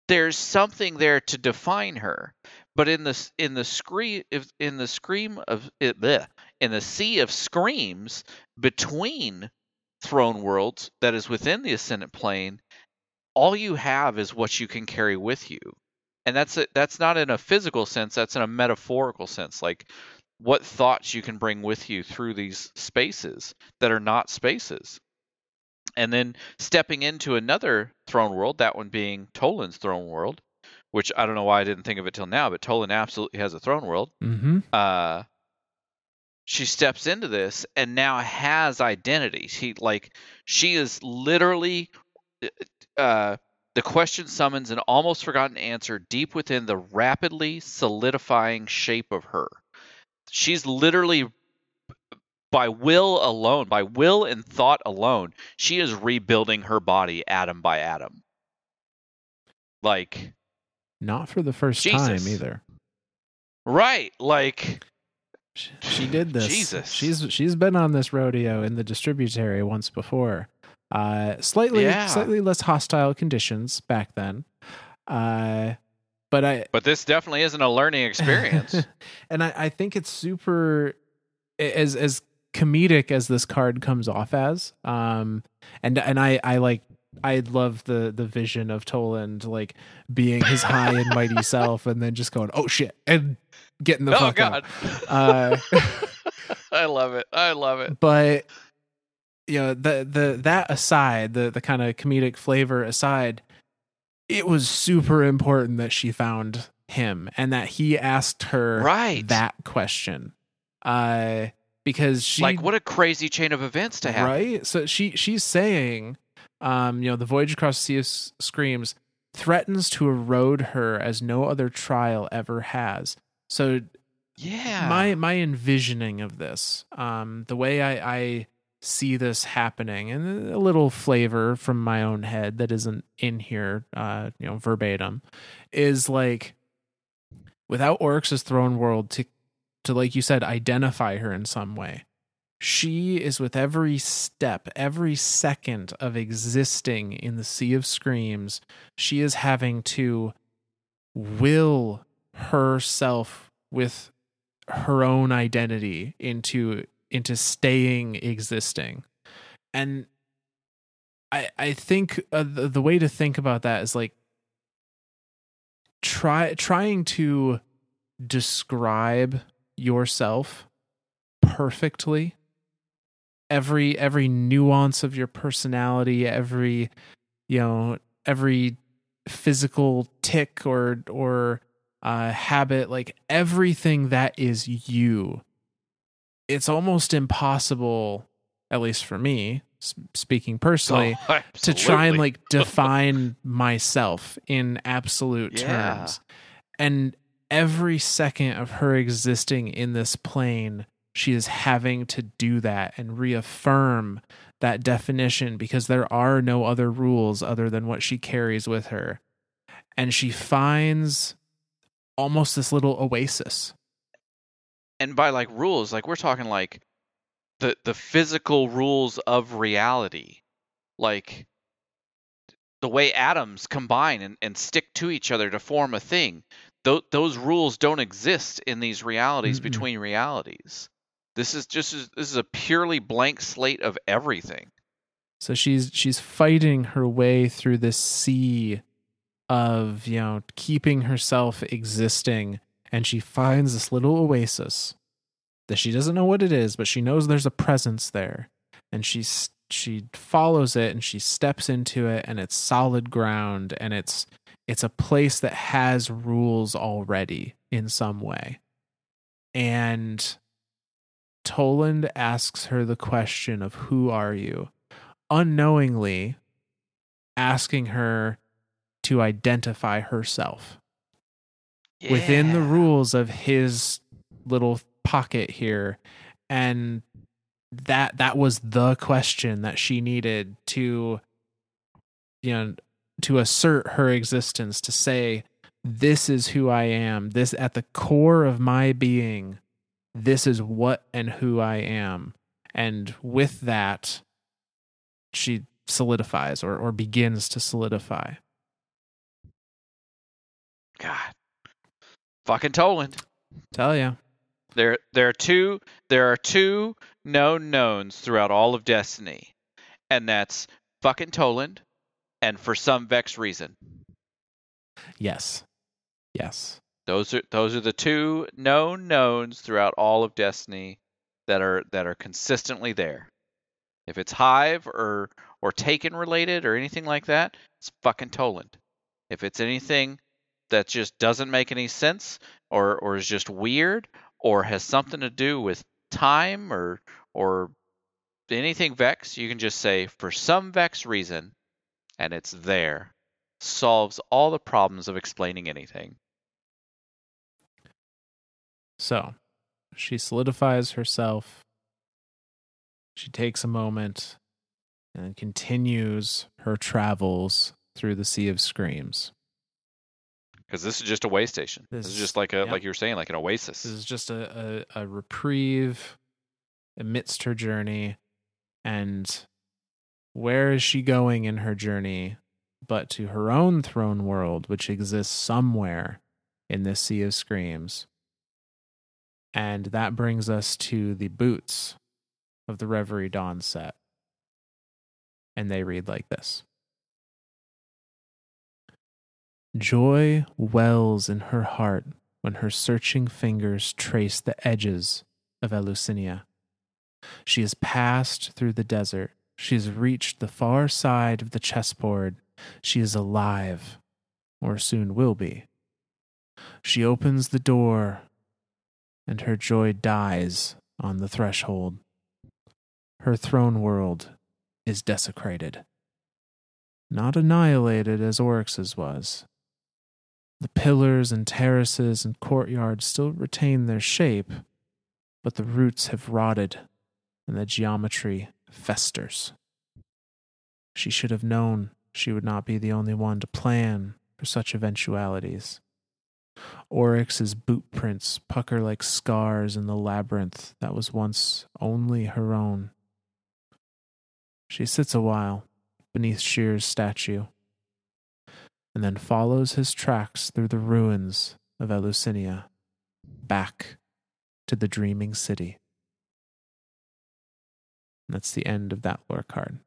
there's something there to define her. But in the in the scream in the scream of eh, bleh, in the sea of screams between throne worlds that is within the ascendant plane, all you have is what you can carry with you. And that's a, that's not in a physical sense, that's in a metaphorical sense. Like what thoughts you can bring with you through these spaces that are not spaces. And then stepping into another throne world, that one being Toland's throne world, which I don't know why I didn't think of it till now, but Toland absolutely has a throne world. Mm-hmm. Uh, she steps into this and now has identity. She like she is literally uh, the question summons an almost forgotten answer deep within the rapidly solidifying shape of her. She's literally by will alone, by will and thought alone, she is rebuilding her body atom by atom. Like not for the first Jesus. time either. Right, like she, she did this. Jesus. She's she's been on this rodeo in the distributary once before. Uh, slightly Yeah. slightly less hostile conditions back then. Uh, but I but this definitely isn't a learning [laughs] experience. and I, I think it's super as as comedic as this card comes off as. Um and and I I like I love the the vision of Toland like being his high and mighty [laughs] self and then just going, Oh shit, and getting the oh fuck god. out. Uh [laughs] I love it. I love it. but you know the the that aside the the kind of comedic flavor aside it was super important that she found him and that he asked her Right. that question uh because she like what a crazy chain of events to happen. right so she she's saying um you know the voyage across the sea of S- screams threatens to erode her as no other trial ever has so Yeah. my my envisioning of this um the way i i see this happening and a little flavor from my own head that isn't in here uh you know verbatim is like without Oryx's throne world to to like you said identify her in some way. She is with every step every second of existing in the sea of screams. She is having to will herself with her own identity into into staying existing. And i i think uh, the, the way to think about that is like try trying to describe yourself perfectly every every nuance of your personality every you know every physical tick or or uh habit like everything that is you it's almost impossible at least for me speaking personally Oh, [laughs] to try and like define myself in absolute [laughs] Yeah. terms. And every second of her existing in this plane, she is having to do that and reaffirm that definition because there are no other rules other than what she carries with her. And she finds almost this little oasis. and by like rules, like we're talking like the the physical rules of reality, like the way atoms combine and, and stick to each other to form a thing. Th- those rules don't exist in these realities Mm-mm. between realities. This is just this is a purely blank slate of everything. So she's she's fighting her way through this sea of, you know, keeping herself existing and she finds this little oasis that she doesn't know what it is, but she knows there's a presence there. And she she follows it and she steps into it and it's solid ground and it's it's a place that has rules already in some way. And Toland asks her the question of who are you? Unknowingly asking her to identify herself within the rules of his little pocket here and that that was the question that she needed to you know to assert her existence to say this is who I am. This at the core of my being, this is what and who I am. And with that, she solidifies or, or begins to solidify. God. Fucking Toland. Tell ya. There there are two there are two known knowns throughout all of Destiny. And that's fucking Toland and for some Vex reason. Yes. Yes. Those are those are the two known knowns throughout all of Destiny that are that are consistently there. If it's Hive or or Taken related or anything like that, it's fucking Toland. If it's anything that just doesn't make any sense or or is just weird or has something to do with time or or anything Vex, you can just say for some Vex reason, and it's there. Solves all the problems of explaining anything. So she solidifies herself. She takes a moment and continues her travels through the Sea of Screams. Because this is just a way station. This, This- is just like a yep. like you were saying, like an oasis. This is just a, a, a reprieve amidst her journey. And where is she going in her journey but to her own throne world, which exists somewhere in this Sea of Screams? And that brings us to the boots of the Reverie Dawn set. And they read like this Joy wells in her heart when her searching fingers trace the edges of Eleusinia. She has passed through the desert. She has reached the far side of the chessboard. She is alive, or soon will be. She opens the door, and her joy dies on the threshold. Her throne world is desecrated. Not annihilated as Oryx's was. The pillars and terraces and courtyards still retain their shape, but the roots have rotted and the geometry festers. She should have known she would not be the only one to plan for such eventualities. Oryx's boot prints pucker like scars in the labyrinth that was once only her own. She sits a while beneath Sjur's statue, and then follows his tracks through the ruins of Eleusinia, back to the dreaming city. That's the end of that lore card.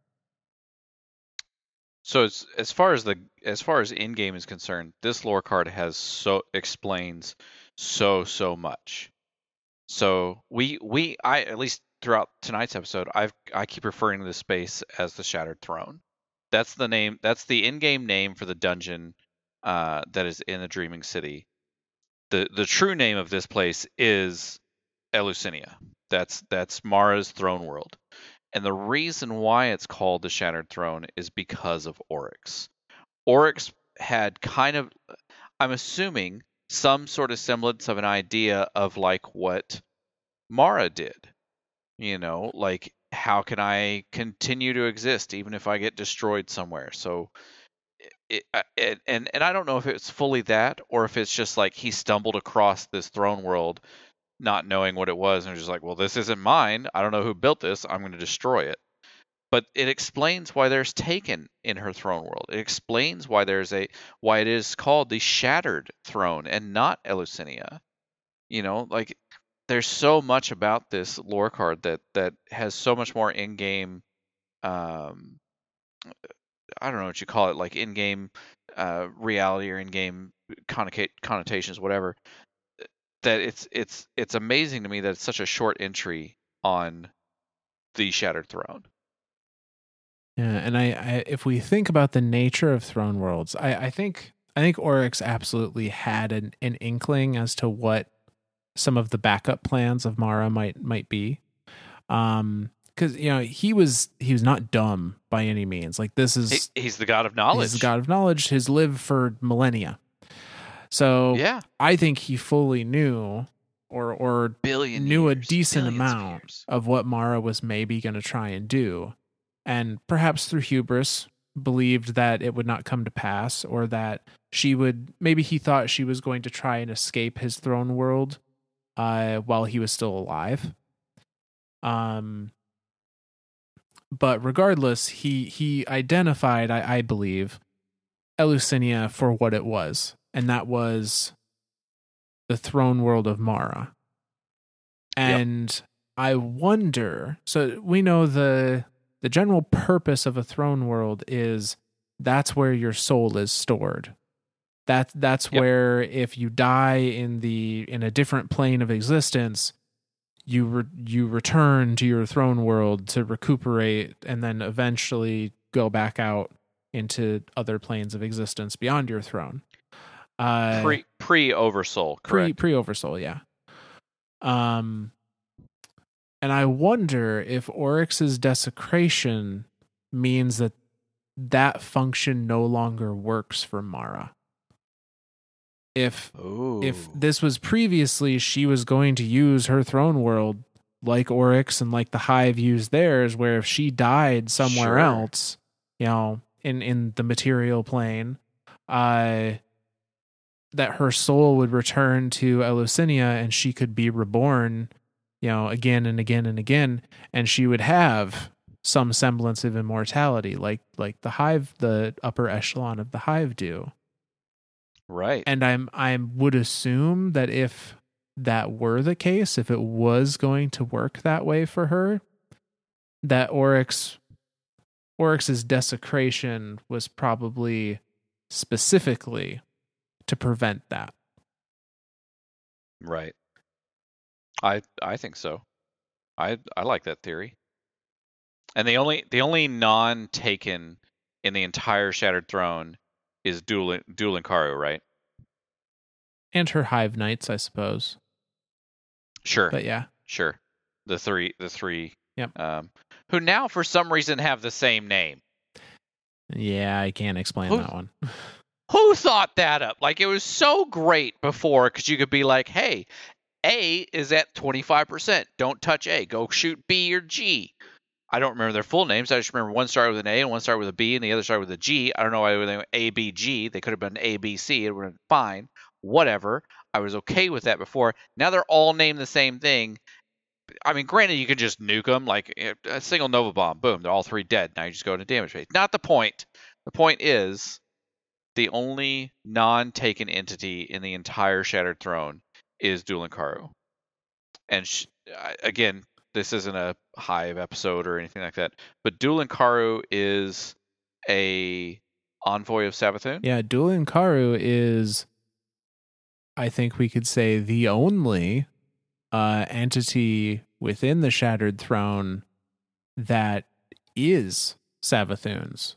So as as far as the as far as in game is concerned, this lore card has so explains so so much. So we we I at least throughout tonight's episode, I've I keep referring to this space as the Shattered Throne. That's the name. That's the in-game name for the dungeon uh, that is in the Dreaming City. the The true name of this place is Eleusinia. That's that's Mara's throne world. And the reason why it's called the Shattered Throne is because of Oryx. Oryx had kind of, I'm assuming, some sort of semblance of an idea of like what Mara did. You know, like how can I continue to exist even if I get destroyed somewhere? So, it, it, and and I don't know if it's fully that or if it's just like he stumbled across this throne world not knowing what it was and was just like, well, this isn't mine. I don't know who built this. I'm going to destroy it. But it explains why there's Taken in her throne world. It explains why there's a why it is called the Shattered Throne and not Eleusinia. You know, like there's so much about this lore card that that has so much more in-game um I don't know what you call it, like in-game uh, reality or in-game connota- connotations, whatever that it's it's it's amazing to me that it's such a short entry on the Shattered Throne. Yeah, and I, I if we think about the nature of throne worlds, I, I think I think Oryx absolutely had an, an inkling as to what some of the backup plans of Mara might might be. Um because you know he was he was not dumb by any means. Like this is He, he's the god of knowledge. he's the god of knowledge. Has lived for millennia. So Yeah, I think he fully knew or or billion knew a decent amount years. of what Mara was maybe going to try and do. And perhaps through hubris, believed that it would not come to pass or that she would maybe he thought she was going to try and escape his throne world uh while he was still alive um but regardless he he identified i, I believe Eleusinia for what it was and that was the throne world of mara. And i wonder so we know the the general purpose of a throne world is that's where your soul is stored. That that's Yep. where if you die in the in a different plane of existence you re, you return to your throne world to recuperate and then eventually go back out into other planes of existence beyond your throne uh Pre pre Oversoul, pre pre oversoul yeah um and i wonder if oryx's desecration means that that function no longer works for mara if Ooh. if this was previously she was going to use her throne world like oryx and like the hive used theirs where if she died somewhere Sure. else you know in in the material plane uh that her soul would return to Eleusinia and she could be reborn, you know, again and again and again, and she would have some semblance of immortality, like like the hive, the upper echelon of the hive do. right. And I'm I would assume that if that were the case, if it was going to work that way for her, that Oryx Oryx's desecration was probably specifically to prevent that. Right. I I think so. I I like that theory. And the only the only non taken in the entire Shattered Throne is Dul Dul Incaru, right? And her hive knights, I suppose. Sure. But yeah. Sure. The three the three Yep. um who now for some reason have the same name. Yeah, I can't explain Who- that one. [laughs] Who thought that up? Like it was so great before because you could be like, hey, A is at 25%. Don't touch A. Go shoot B or G. I don't remember their full names. I just remember one started with an A and one started with a B and the other started with a G. I don't know why they went A, B, G. They could have been A, B, C. It would have been fine. Whatever. I was okay with that before. Now they're all named the same thing. I mean, granted, you could just nuke them like eh, a single Nova Bomb. Boom, they're all three dead. Now you just go into damage phase. Not the point. The point is the only non-taken entity in the entire Shattered Throne is Dul Incaru. And sh- again, this isn't a Hive episode or anything like that, but Dul Incaru is a envoy of Savathun. Yeah, Dul Incaru is I think we could say the only uh entity within the Shattered Throne that is Savathun's.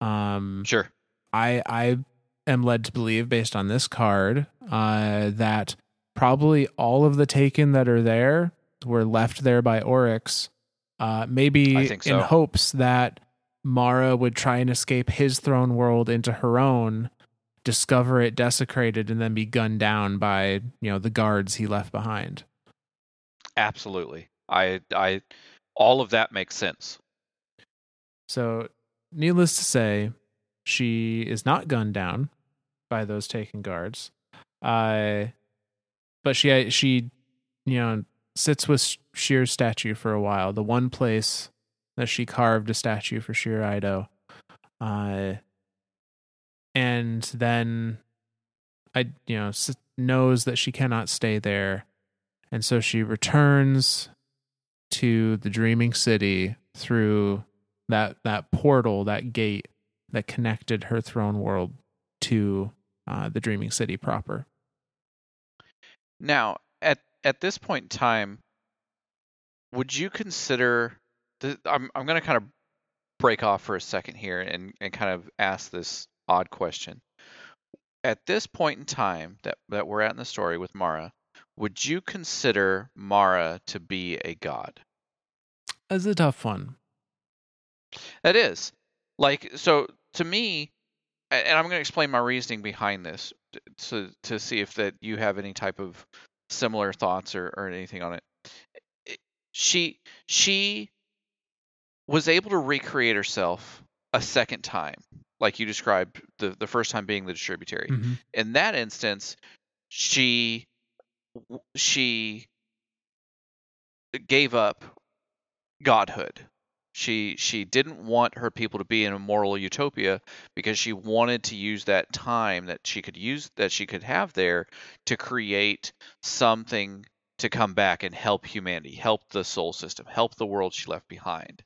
Um Sure. I I am led to believe based on this card uh that probably all of the taken that are there were left there by Oryx uh maybe think in hopes that Mara would try and escape his throne world into her own discover it desecrated and then be gunned down by you know the guards he left behind Absolutely. I I all of that makes sense. So, needless to say, she is not gunned down by those taken guards. Uh, but she she you know sits with Sjur's statue for a while. The one place that she carved a statue for Sjur Eido. Uh, and then I you know knows that she cannot stay there, and so she returns to the dreaming city through that that portal, that gate that connected her throne world to uh, the dreaming city proper. Now, at at this point in time, would you consider? th- I'm I'm going to kind of break off for a second here and and kind of ask this odd question. At this point in time that that we're at in the story with Mara, would you consider Mara to be a god? That's a tough one. That is. Like so to me and I'm going to explain my reasoning behind this to to see if that you have any type of similar thoughts or, or anything on it. She she was able to recreate herself a second time, like you described the the first time being the distributary. Mhm. In that instance, she she gave up godhood. She she didn't want her people to be in a moral utopia because she wanted to use that time that she could use that she could have there to create something to come back and help humanity, help the Sol system, help the world she left behind.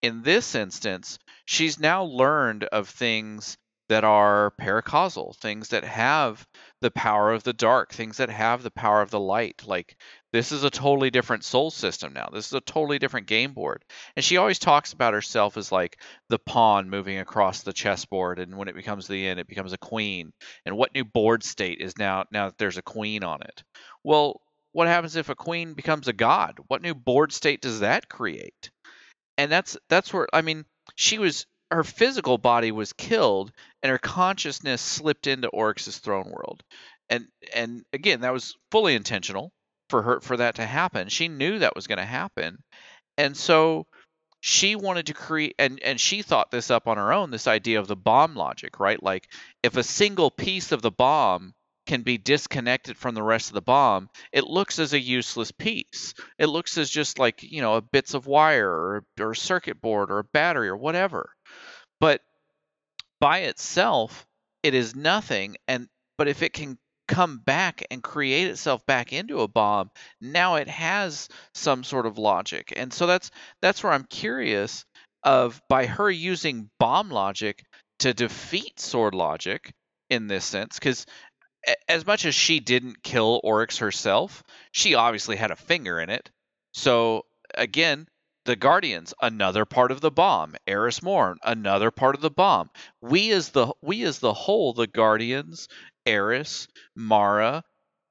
In this instance, she's now learned of things that are paracausal, things that have the power of the dark, things that have the power of the light. Like this is a totally different Sol system now. This is a totally different game board. And she always talks about herself as like the pawn moving across the chessboard and when it becomes the end it becomes a queen. And what new board state is now now that there's a queen on it? Well, what happens if a queen becomes a god? What new board state does that create? And that's that's where I mean, she was her physical body was killed and her consciousness slipped into Oryx's throne world. And and again, that was fully intentional for her for that to happen. She knew that was going to happen. And so she wanted to create and and she thought this up on her own this idea of the bomb logic, right? Like if a single piece of the bomb can be disconnected from the rest of the bomb, it looks as a useless piece. It looks as just like, you know, bits of wire or, or a circuit board or a battery or whatever. But by itself, it is nothing. And but if it can come back and create itself back into a bomb, now it has some sort of logic. And so that's that's where I'm curious of by her using bomb logic to defeat sword logic in this sense, because as much as she didn't kill Oryx herself, she obviously had a finger in it. So again, the Guardians, another part of the bomb. Eris Morn, another part of the bomb. We as the we as the whole, the Guardians, Eris, Mara,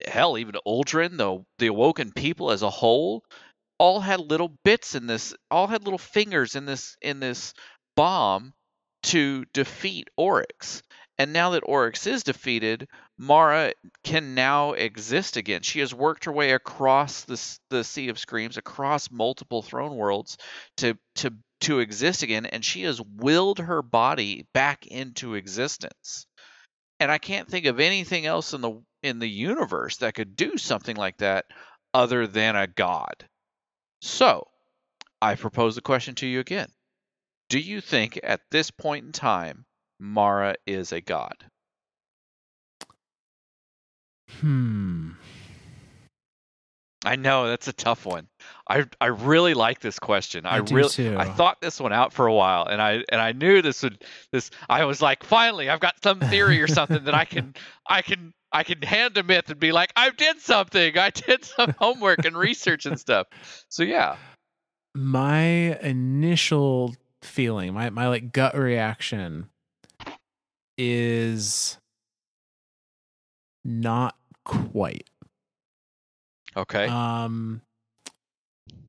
hell, even Uldren, the the awoken people as a whole, all had little bits in this, all had little fingers in this in this bomb to defeat Oryx. And now that Oryx is defeated, Mara can now exist again. She has worked her way across the the Sea of Screams, across multiple throne worlds to to to exist again, and she has willed her body back into existence. And I can't think of anything else in the in the universe that could do something like that other than a god. So, I propose the question to you again. Do you think at this point in time Mara is a god? Hmm. I know that's a tough one. I I really like this question. I, I really too. I thought this one out for a while, and I and I knew this would this. I was like, finally, I've got some theory or something that I can I can I can hand a myth and be like, I did something. I did some [laughs] homework and research and stuff. So yeah, My initial feeling, my my like gut reaction is not quite. okay, Um,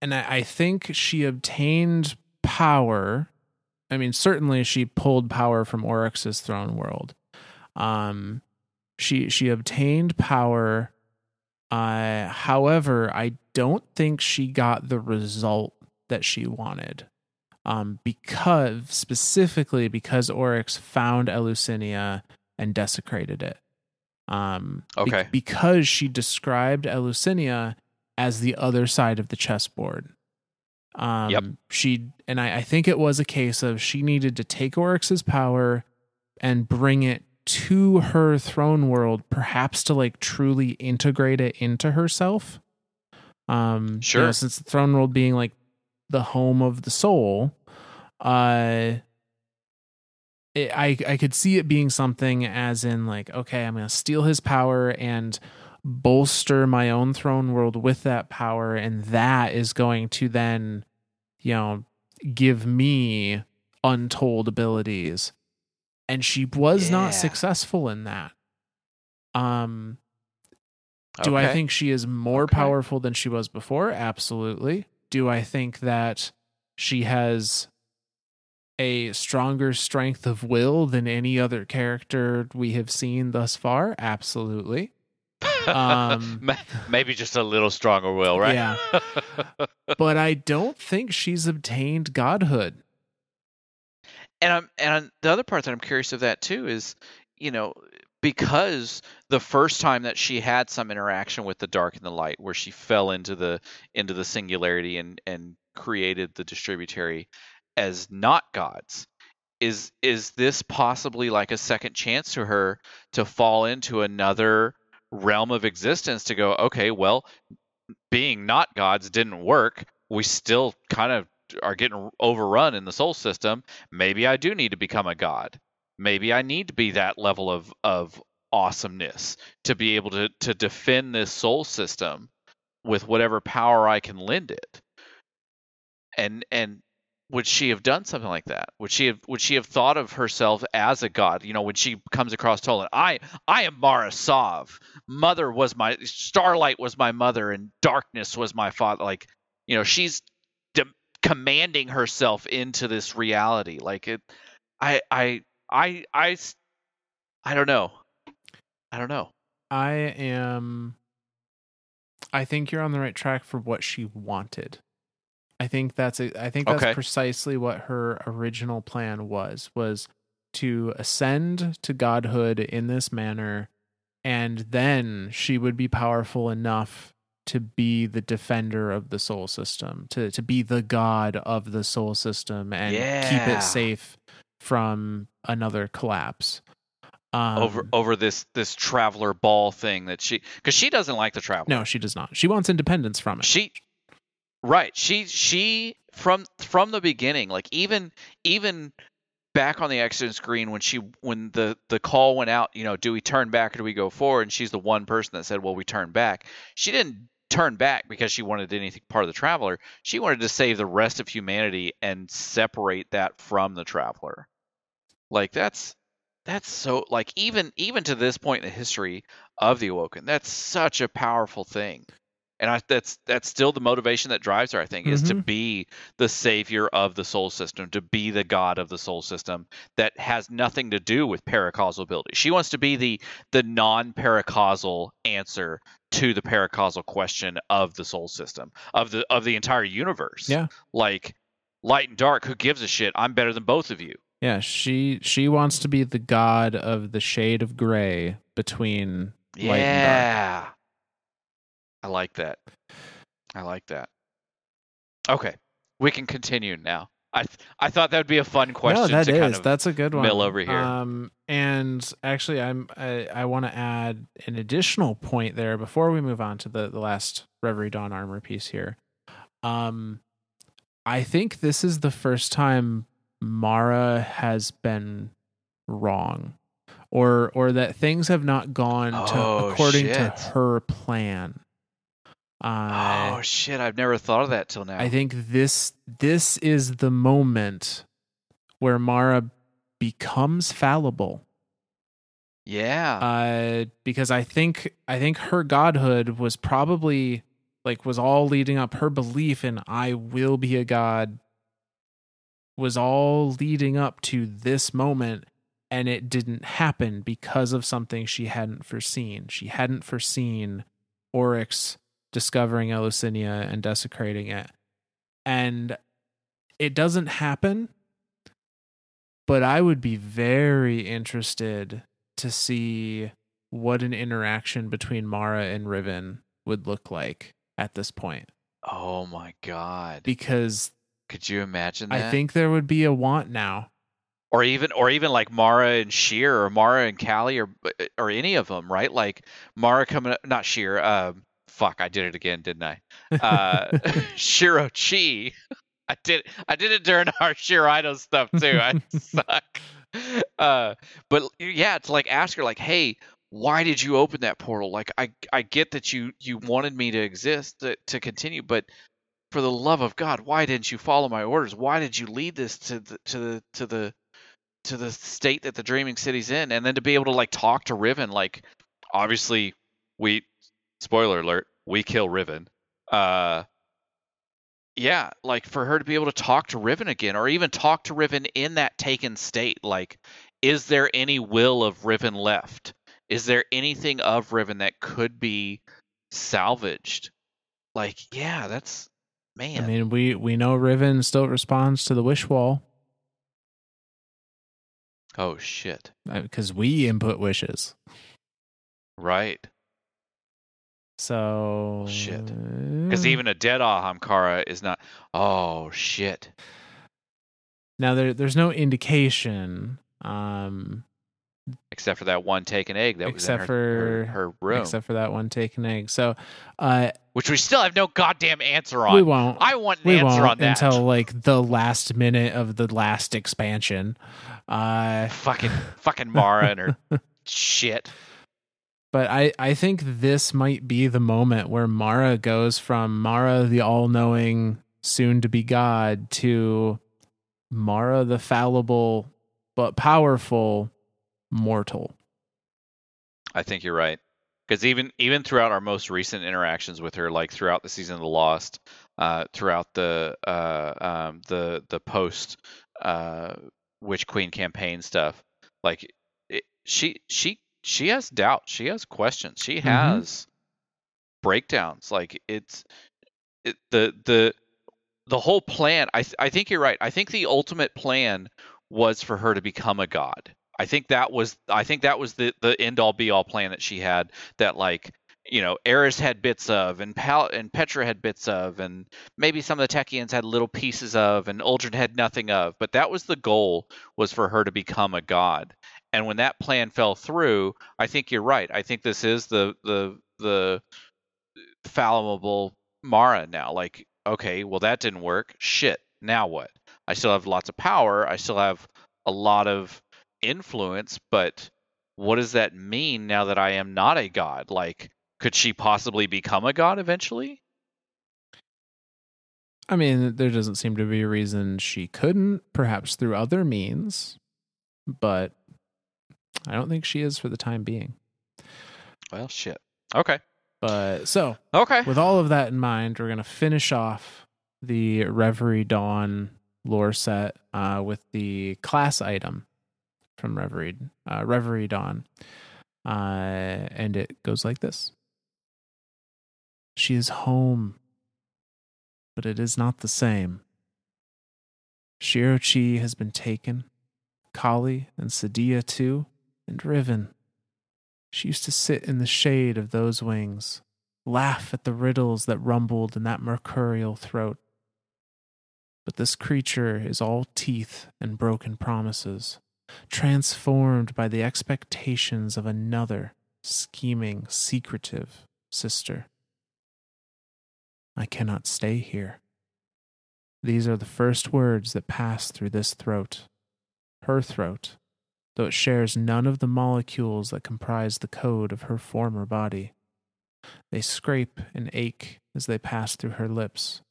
and I, I think she obtained power. I mean, certainly she pulled power from Oryx's throne world. Um, she she obtained power. Uh, however, I don't think she got the result that she wanted. Um, because specifically because Oryx found Eleusinia and desecrated it. Um, be- Okay. because she described Eleusinia as the other side of the chessboard. Um, Yep. She and I, I think it was a case of she needed to take Oryx's power and bring it to her throne world, perhaps to like truly integrate it into herself. Um, you know, Sure. since the throne world being like the home of the soul, uh, it, I I could see it being something as in like, okay, I'm gonna steal his power and bolster my own throne world with that power, and that is going to then, you know, give me untold abilities. And she was Yeah. not successful in that. Um, do I think she is more Okay. powerful than she was before? Absolutely. Do I think that she has a stronger strength of will than any other character we have seen thus far? Absolutely. Um, [laughs] maybe just a little stronger will, right? Yeah. [laughs] But I don't think she's obtained godhood. and I'm and the other part that I'm curious of that too is, you know, because the first time that she had some interaction with the dark and the light, where she fell into the into the singularity and and created the distributary as not gods, is is this possibly like a second chance to her to fall into another realm of existence to go okay well being not gods didn't work. We still kind of are getting overrun in the Sol system. Maybe i do need to become a god. Maybe i need to be that level of of awesomeness to be able to to defend this Sol system with whatever power i can lend it. And and would she have done something like that? Would she have would she have thought of herself as a god? You know, when she comes across Toland, I I am Mara Sov. Mother was my starlight was my mother, and darkness was my father. Like, you know, she's de- commanding herself into this reality. Like it, I I I I I don't know. I don't know. I am. I think you're on the right track for what she wanted. I think that's a, I think that's Okay. precisely what her original plan was was to ascend to godhood in this manner and then she would be powerful enough to be the defender of the Sol system to to be the god of the Sol system and keep it safe from another collapse um, over over this this traveler ball thing that she because she doesn't like the traveler. no she does not she wants independence from it she right. She she from from the beginning like even even back on the accident screen when she when the the call went out you know do we turn back or do we go forward? And she's the one person that said well we turn back. She didn't turn back because she wanted anything part of the traveler. She wanted to save the rest of humanity and separate that from the traveler. Like that's that's so like even even to this point in the history of the awoken that's such a powerful thing and I, that's that's still the motivation that drives her. I think is to Mhm. be the savior of the Sol system, to be the god of the Sol system that has nothing to do with paracausal ability. She wants to be the the non paracausal answer to the paracausal question of the Sol system of the of the entire universe. Yeah. like light and dark. Who gives a shit? I'm better than both of you. Yeah, she she wants to be the god of the shade of gray between light and dark. I like that. I like that. Okay. We can continue now. I th- I thought that would be a fun question no, that to is kind of that's a good one. mill over here. Um, and actually, I'm I, I want to add an additional point there before we move on to the the last Reverie Dawn armor piece here. Um, I think this is the first time Mara has been wrong, or or that things have not gone to Oh, according to her plan. Uh, oh shit, I've never thought of that till now. I think this this is the moment where Mara becomes fallible. yeah. Uh, because I think I think her godhood was probably like was all leading up her belief in I will be a god was all leading up to this moment and it didn't happen because of something she hadn't foreseen. She hadn't foreseen Oryx discovering Eleusinia and desecrating it. And it doesn't happen, but I would be very interested to see what an interaction between Mara and Riven would look like at this point. oh my god. Because Could you imagine that? I think there would be a want now. or even or even like Mara and Sjur or Mara and Callie or or any of them, right? Like Mara coming up, not Sjur. Um, fuck, I did it again, didn't I? [laughs] Uh, [laughs] Shuro Chi. I did I did it during [laughs] our Sjur Eido stuff too. I suck. Uh, but yeah, it's like ask her like, hey, why did you open that portal? Like I I get that you you wanted me to exist to, to continue, but for the love of God, why didn't you follow my orders? Why did you lead this to the to the to the to the state that the dreaming city's in and then to be able to like talk to Riven like obviously we spoiler alert we kill Riven uh yeah like for her to be able to talk to Riven again or even talk to Riven in that taken state like is there any will of Riven left is there anything of Riven that could be salvaged like yeah that's man I mean, we we know Riven still responds to the wish wall. Oh shit. because we input wishes. Right. So Shit. Because even a dead Ahamkara is not. Oh shit. now there there's no indication um Except for that one taken egg that was in Except her, her, for- her room, except for that one taken egg. So uh which we still have no goddamn answer on. we won't I want an we answer on that. until like the last minute of the last expansion. Uh fucking fucking Mara and her [laughs] shit. But I, I think this might be the moment where Mara goes from Mara the all knowing, soon to be God, to Mara the fallible but powerful mortal. I think you're right. Because even even throughout our most recent interactions with her, like throughout the season of the Lost, uh, throughout the uh, um, the the post uh, Witch Queen campaign stuff, like it, she she she has doubt, she has questions, she Mhm. has breakdowns. Like it's it, the the the whole plan. I th- I think you're right. I think the ultimate plan was for her to become a god. I think that was I think that was the the end all be all plan that she had that like you know Eris had bits of and Pal- and Petra had bits of and maybe some of the Techeuns had little pieces of and Uldren had nothing of but that was the goal was for her to become a god and when that plan fell through I think you're right. I think this is the the the fallible Mara now. Like okay well that didn't work. Shit. Now what? I still have lots of power. I still have a lot of influence, but what does that mean now that I am not a god? Like, could she possibly become a god eventually? I mean, there doesn't seem to be a reason she couldn't, perhaps through other means, but I don't think she is for the time being. Well, shit. Okay. But so, Okay. with all of that in mind, we're going to finish off the Reverie Dawn lore set uh, with the class item from Reverie, uh, Reverie Dawn. Uh, and it goes like this She is home, but it is not the same. Shuro Chi has been taken, Kalli and Sedia too, and Riven. She used to sit in the shade of those wings, laugh at the riddles that rumbled in that mercurial throat. But this creature is all teeth and broken promises, transformed by the expectations of another scheming, secretive sister. I cannot stay here. These are the first words that pass through this throat, her throat, though it shares none of the molecules that comprise the code of her former body. They scrape and ache as they pass through her lips.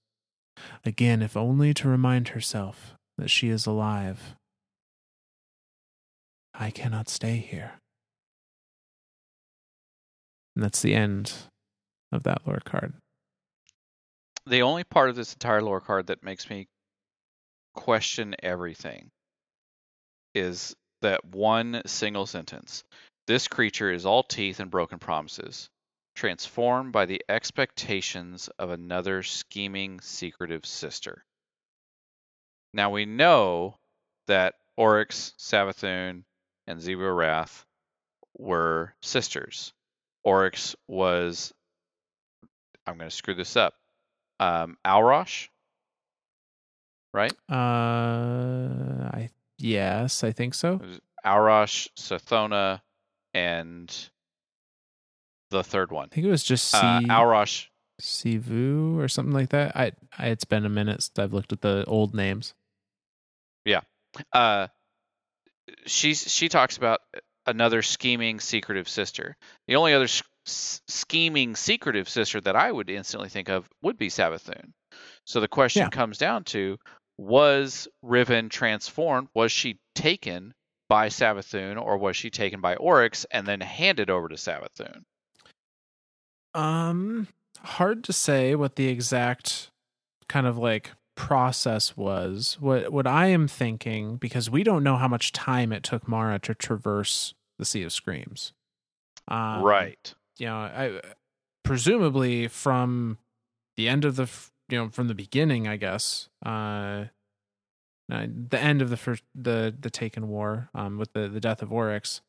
Again, if only to remind herself that she is alive. I cannot stay here. And that's the end of that lore card. The only part of this entire lore card that makes me question everything is that one single sentence. This creature is all teeth and broken promises, transformed by the expectations of another scheming, secretive sister. Now we know that Oryx, Savathun, and Xivu Arath were sisters. Oryx was, I'm going to screw this up, um, Aurash, right? Uh, I yes, I think so. Was Sathona, and the third one. I think it was just C Uh, Aurash, Sivu or something like that. I, I it's been a minute since I've looked at the old names. Yeah. Uh, she's she talks about another scheming, secretive sister. The only other s- s- scheming, secretive sister that I would instantly think of would be Savathun. So the question Yeah. comes down to: Was Riven transformed? Was she taken by Savathun, or was she taken by Oryx and then handed over to Savathun? Um, hard to say what the exact kind of like process was. What what I am thinking because we don't know how much time it took Mara to traverse the Sea of Screams. Um, right. You know, I presumably from the end of the you know from the beginning, I guess. Uh, uh, the end of the first the the Taken War um, with the the death of Oryx.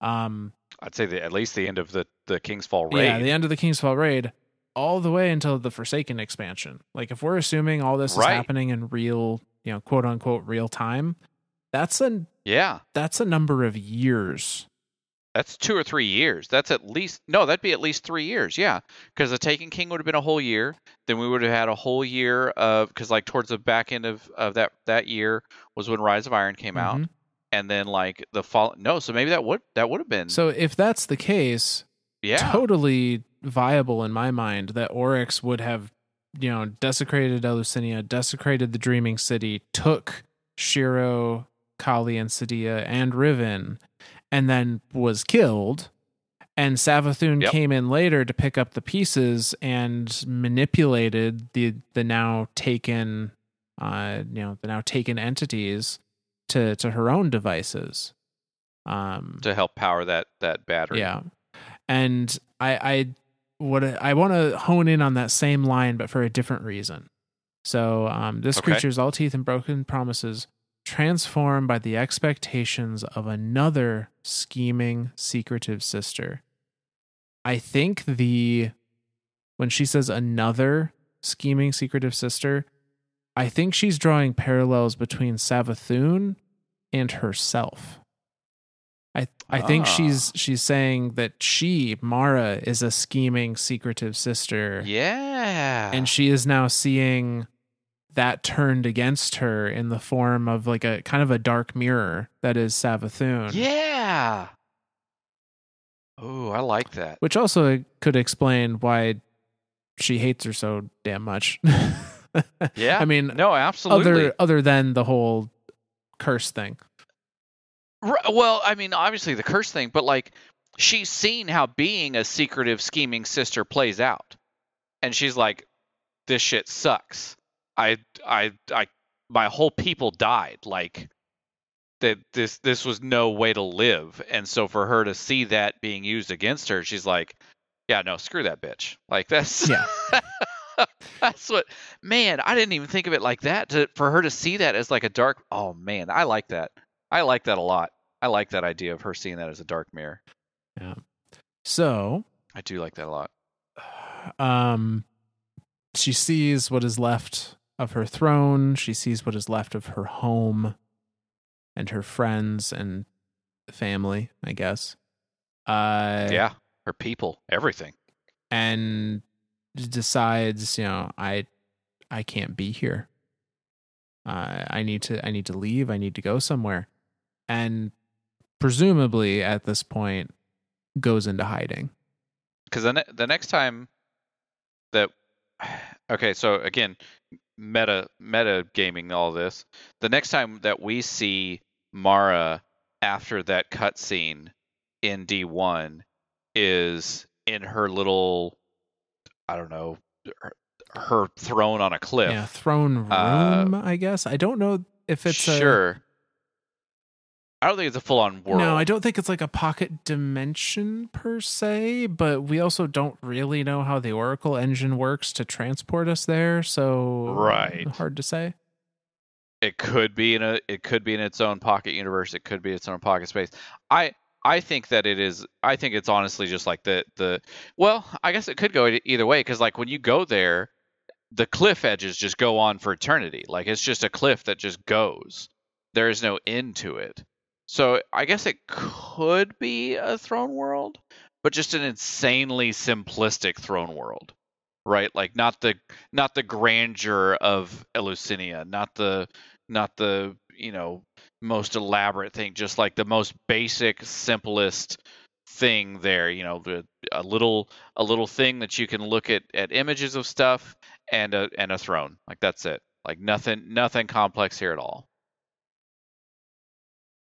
Um, I'd say the, at least the end of the the King's Fall raid. yeah, the end of the King's Fall raid, all the way until the Forsaken expansion. Like if we're assuming all this Right. is happening in real, you know, quote unquote real time, that's a yeah, that's a number of years. That's two or three years. That's at least no, that'd be at least three years. Yeah, because the Taken King would have been a whole year. Then we would have had a whole year of because like towards the back end of of that that year was when Rise of Iron came out, Mhm. and then like the fall. No, so maybe that would that would have been So if that's the case, yeah. totally viable in my mind that Oryx would have, you know, desecrated Eleusinia, desecrated the Dreaming City, took Shiro, Kalli, and Sedia and Riven, and then was killed. And Savathun Yep. came in later to pick up the pieces and manipulated the the now taken, uh, you know, the now taken entities to to her own devices. Um, to help power that that battery. yeah. And I I what I want to hone in on that same line but for a different reason. So um this Okay. creature's all teeth and broken promises transformed by the expectations of another scheming secretive sister. I think the when she says another scheming secretive sister, I think she's drawing parallels between Savathun and herself. I I think Ah. she's she's saying that she Mara is a scheming secretive sister Yeah. and she is now seeing that turned against her in the form of like a kind of a dark mirror that is Savathun. yeah. Oh, I like that. Which also could explain why she hates her so damn much. [laughs] Yeah. I mean No, absolutely. other other than the whole curse thing. Well, I mean, obviously the curse thing, but like she's seen how being a secretive, scheming sister plays out, and she's like, "This shit sucks. I, I, I, my whole people died. Like that. This, this was no way to live." And so for her to see that being used against her, she's like, "Yeah, no, screw that bitch. Like that's [laughs] Yeah. that's what. Man, I didn't even think of it like that. To for her to see that as like a dark. Oh man, I like that. I like that a lot. I like that idea of her seeing that as a dark mirror. Yeah. So, I do like that a lot. [sighs] um she sees what is left of her throne, she sees what is left of her home and her friends and family, I guess. Uh yeah, her people, everything. and decides, you know, I I can't be here. Uh, I need to I need to leave. I need to go somewhere, and presumably at this point goes into hiding. Because the ne- the next time that [sighs] okay, so again, meta meta gaming all this. The next time that we see Mara after that cutscene in D one is in her little I don't know her, her throne on a cliff. Yeah, throne room. Uh, I guess I don't know if it's a, sure. I don't think it's a full on world. No, I don't think it's like a pocket dimension per se, but we also don't really know how the Oracle engine works to transport us there, so Right. hard to say. it could be in a it could be in its own pocket universe it could be its own pocket space i i think that it is i think it's honestly just like the the well i guess it could go either way because like when you go there the cliff edges just go on for eternity like it's just a cliff that just goes there is no end to it so i guess it could be a throne world but just an insanely simplistic throne world right like not the not the grandeur of Eleusinia, not the not the you know most elaborate thing, just like the most basic, simplest thing there. You know, the a little a little thing that you can look at at images of stuff and a and a throne. Like that's it. Like nothing nothing complex here at all.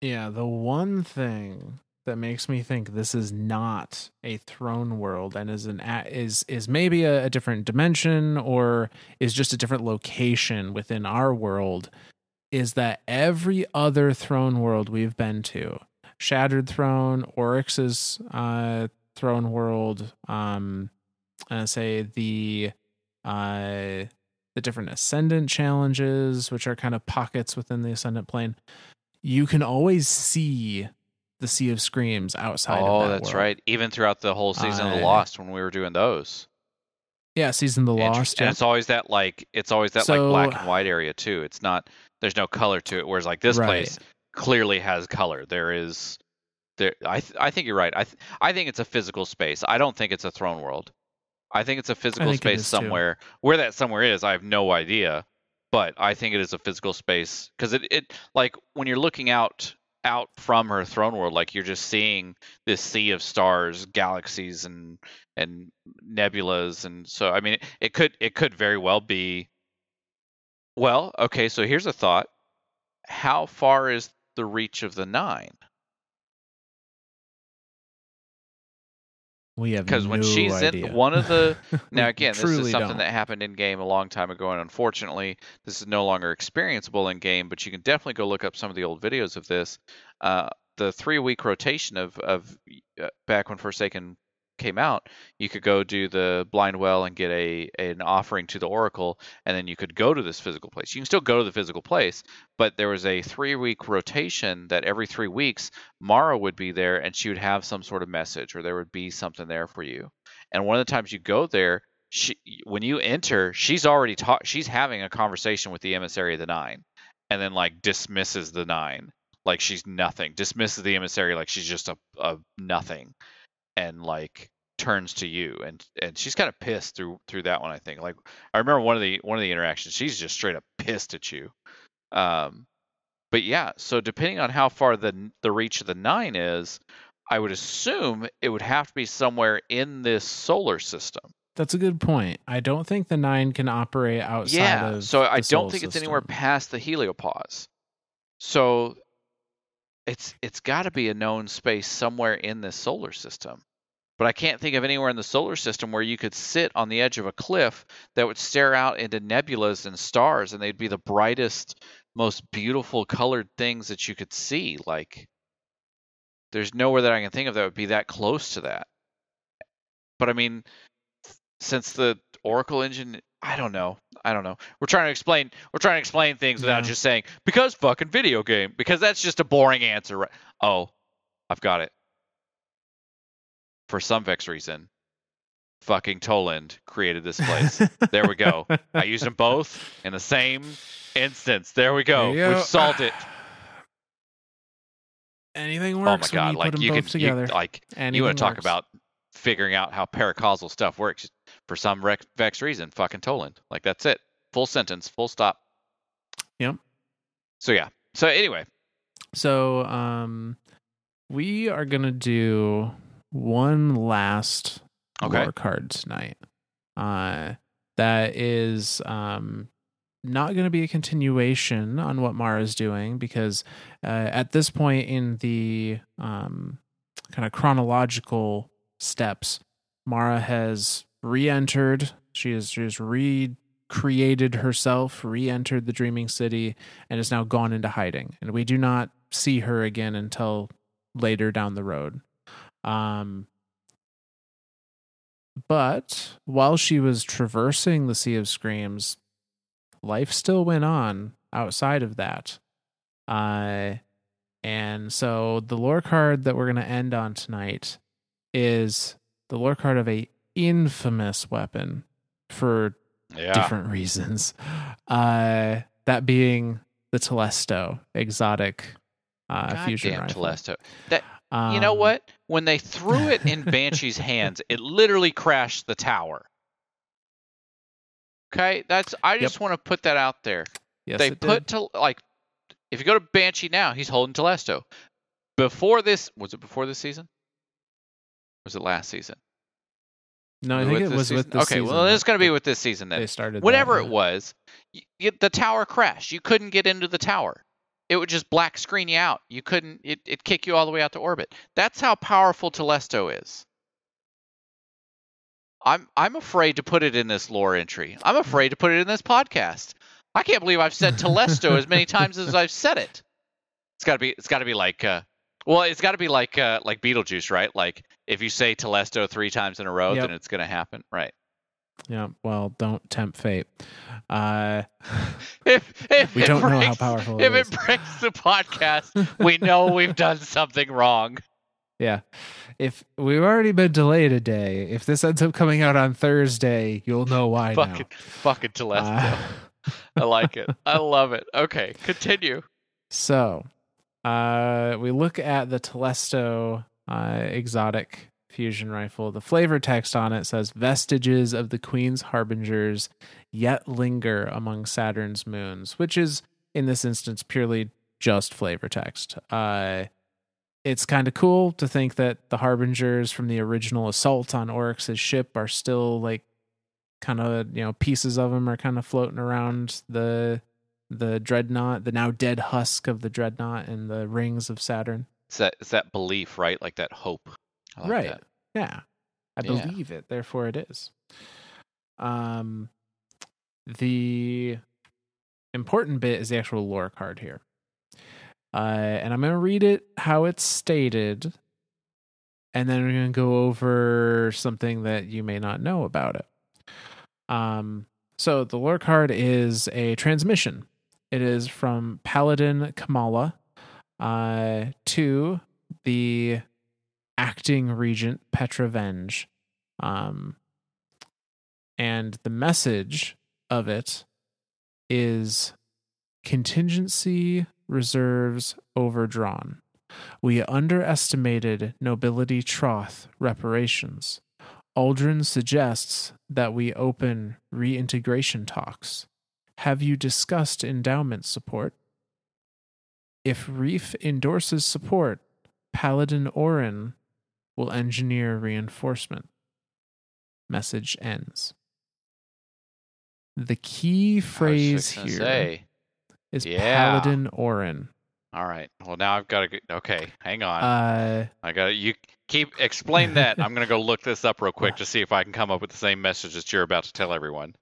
Yeah, the one thing that makes me think this is not a throne world and is an is is maybe a, a different dimension or is just a different location within our world is that every other throne world we've been to, Shattered Throne, Oryx's uh, throne world, um, and say the uh, the different ascendant challenges, which are kind of pockets within the ascendant plane, you can always see the Sea of Screams outside. oh, of that that's world. right. Even throughout the whole season of the Lost, when we were doing those, Yeah, season of the Lost. and yeah. it's always that like it's always that So- like black and white area too. It's not there's no color to it. Whereas like this Right. place clearly has color. There is there. I th- I think you're right. I th- I think it's a physical space. I don't think it's a throne world. I think it's a physical space is, too. somewhere. Where that somewhere is, I have no idea. But I think it is a physical space because it, it like when you're looking out out from her throne world, like you're just seeing this sea of stars, galaxies, and and nebulas, and so I mean, it, it could it could very well be. Well, okay, so here's a thought: How far is the reach of the nine? We have Because when she's idea. in one of the [laughs] Now again, this is something don't. that happened in game a long time ago, and unfortunately, this is no longer experienceable in game. But you can definitely go look up some of the old videos of this. Uh, the three week rotation of of uh, back when Forsaken came out, you could go do the blind well and get a an offering to the oracle, and then you could go to this physical place. You can still go to the physical place, but there was a three week rotation that every three weeks Mara would be there, and she would have some sort of message, or there would be something there for you. And one of the times you go there, she when you enter, she's already talk. She's having a conversation with the emissary of the nine, and then like dismisses the nine, like she's nothing. Dismisses the emissary like she's just a, a nothing, and like turns to you and and she's kind of pissed through through that one i think like i remember one of the one of the interactions she's just straight up pissed at you um but yeah so depending on how far the the reach of the nine is i would assume it would have to be somewhere in this solar system That's a good point. I don't think the nine can operate outside of. yeah so i don't think it's anywhere past the heliopause so it's it's got to be a known space somewhere in this solar system but i can't think of anywhere in the solar system where you could sit on the edge of a cliff that would stare out into nebulas and stars and they'd be the brightest most beautiful colored things that you could see like there's nowhere that i can think of that would be that close to that. But i mean since the oracle engine i don't know. I don't know. We're trying to explain we're trying to explain things without Yeah. just saying because fucking video game because that's just a boring answer right? Oh i've got it. For some vex reason fucking toland created this place. There we go. I [laughs] used them both in the same instance. There we go. There we've solved it. Anything oh my works god you like put them you both can you, together. like you want to talk about figuring out how paracausal stuff works for some rec- vex reason fucking toland like that's it full sentence full stop Yep. so yeah so anyway So, um, we are gonna do one last Okay. lore card tonight. Uh, that is um not going to be a continuation on what Mara's doing because uh, at this point in the um kind of chronological steps, Mara has re-entered. She has just recreated herself, re-entered the Dreaming City, and is now gone into hiding. And we do not see her again until later down the road. Um, but while she was traversing the Sea of Screams, life still went on outside of that. Uh, and so the lore card that we're going to end on tonight is the lore card of a infamous weapon for yeah different reasons. Uh, that being the Telesto exotic uh, fusion rifle. Telesto. That you know Um, what? When they threw it in [laughs] Banshee's hands, it literally crashed the tower. Okay, that's. I just want to put that out there. Yes, they put did. to like, if you go to Banshee now, he's holding Telesto. Before this, was it before this season? Was it last season? No, I think it was with this season? Okay, season well, it's going to be with this season then. They started that, Whatever yeah. it was, y y the tower crashed. You couldn't get into the tower. It would just black screen you out. You couldn't. It it kick you all the way out to orbit. That's how powerful Telesto is. I'm I'm afraid to put it in this lore entry. I'm afraid to put it in this podcast. I can't believe I've said Telesto as many times as I've said it. It's got to be it's got to be like uh well, it's got to be like uh like Beetlejuice, right? Like if you say Telesto 3 times in a row, Yep. then it's going to happen, right? Yeah, well, don't tempt fate. Uh, [laughs] If, if we it don't know how breaks- powerful If it it breaks the [laughs] podcast, we know we've done something wrong. Yeah. If we've already been delayed a day, if this ends up coming out on Thursday, you'll know why Fucking, fucking now. Telesto. Uh, I like it. [laughs] I love it. Okay, continue. so, uh, we look at the Telesto uh, exotic fusion rifle. The flavor text on it says vestiges of the Queen's harbingers yet linger among Saturn's moons, which is in this instance purely just flavor text. Uh, it's kind of cool to think that the harbingers from the original assault on Oryx's ship are still like kind of you know pieces of them are kind of floating around the the dreadnought, the now dead husk of the dreadnought and the rings of Saturn. It's that, it's that belief, right? Like that hope. Like right. that. Yeah. I Yeah. believe it, therefore it is. Um the important bit is the actual lore card here. Uh and I'm going to read it how it's stated and then we're going to go over something that you may not know about it. Um so the lore card is a transmission. It is from Paladin Kamala uh to the acting regent Petra Venj. Um, and the message of it is contingency reserves overdrawn. We underestimated nobility troth reparations. Uldren suggests that we open reintegration talks. Have you discussed endowment support? If Reef endorses support, Paladin Orin will engineer reinforcement. Message ends. The key phrase here say. is Yeah. Paladin Orin. All right. Well, now I've got to. Okay, hang on. Uh, I got You keep explain that. I'm gonna go look this up real quick to see if I can come up with the same message that you're about to tell everyone.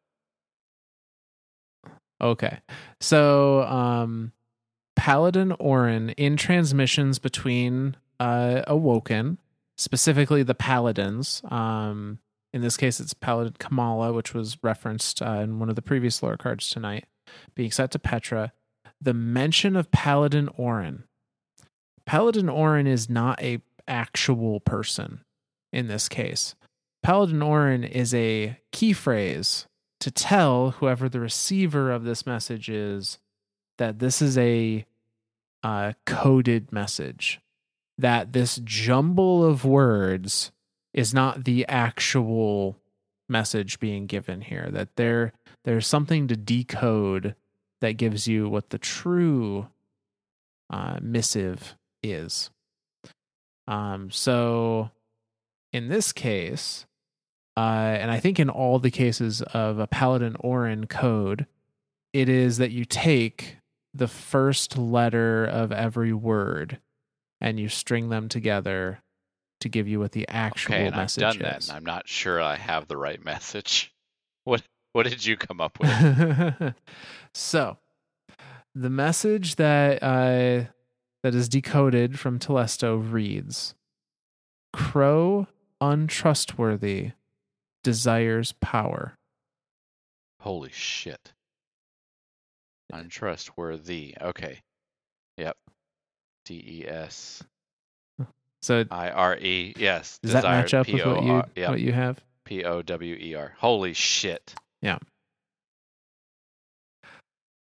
okay. So, um, Paladin Orin in transmissions between uh, Awoken, specifically the Paladins. Um, in this case, it's Paladin Kamala, which was referenced uh, in one of the previous lore cards tonight, being set to Petra. The mention of Paladin Orin. Paladin Orin is not a actual person in this case. Paladin Orin is a key phrase to tell whoever the receiver of this message is that this is a uh, coded message. That this jumble of words is not the actual message being given here. That there there's something to decode that gives you what the true uh, missive is. Um, so in this case, uh, and I think in all the cases of a Paladin Orin code, it is that you take the first letter of every word and you string them together to give you what the actual Okay, and I've message done that, is. and I'm not sure I have the right [laughs] message. What What did you come up with? [laughs] so, the message that uh, that is decoded from Telesto reads: "Crow untrustworthy, desires power." Holy shit! Untrustworthy. Okay. Yep. D E S So, I R E. Yes. does that match up with what you Yep. what you have? P O W E R. Holy shit! Yeah.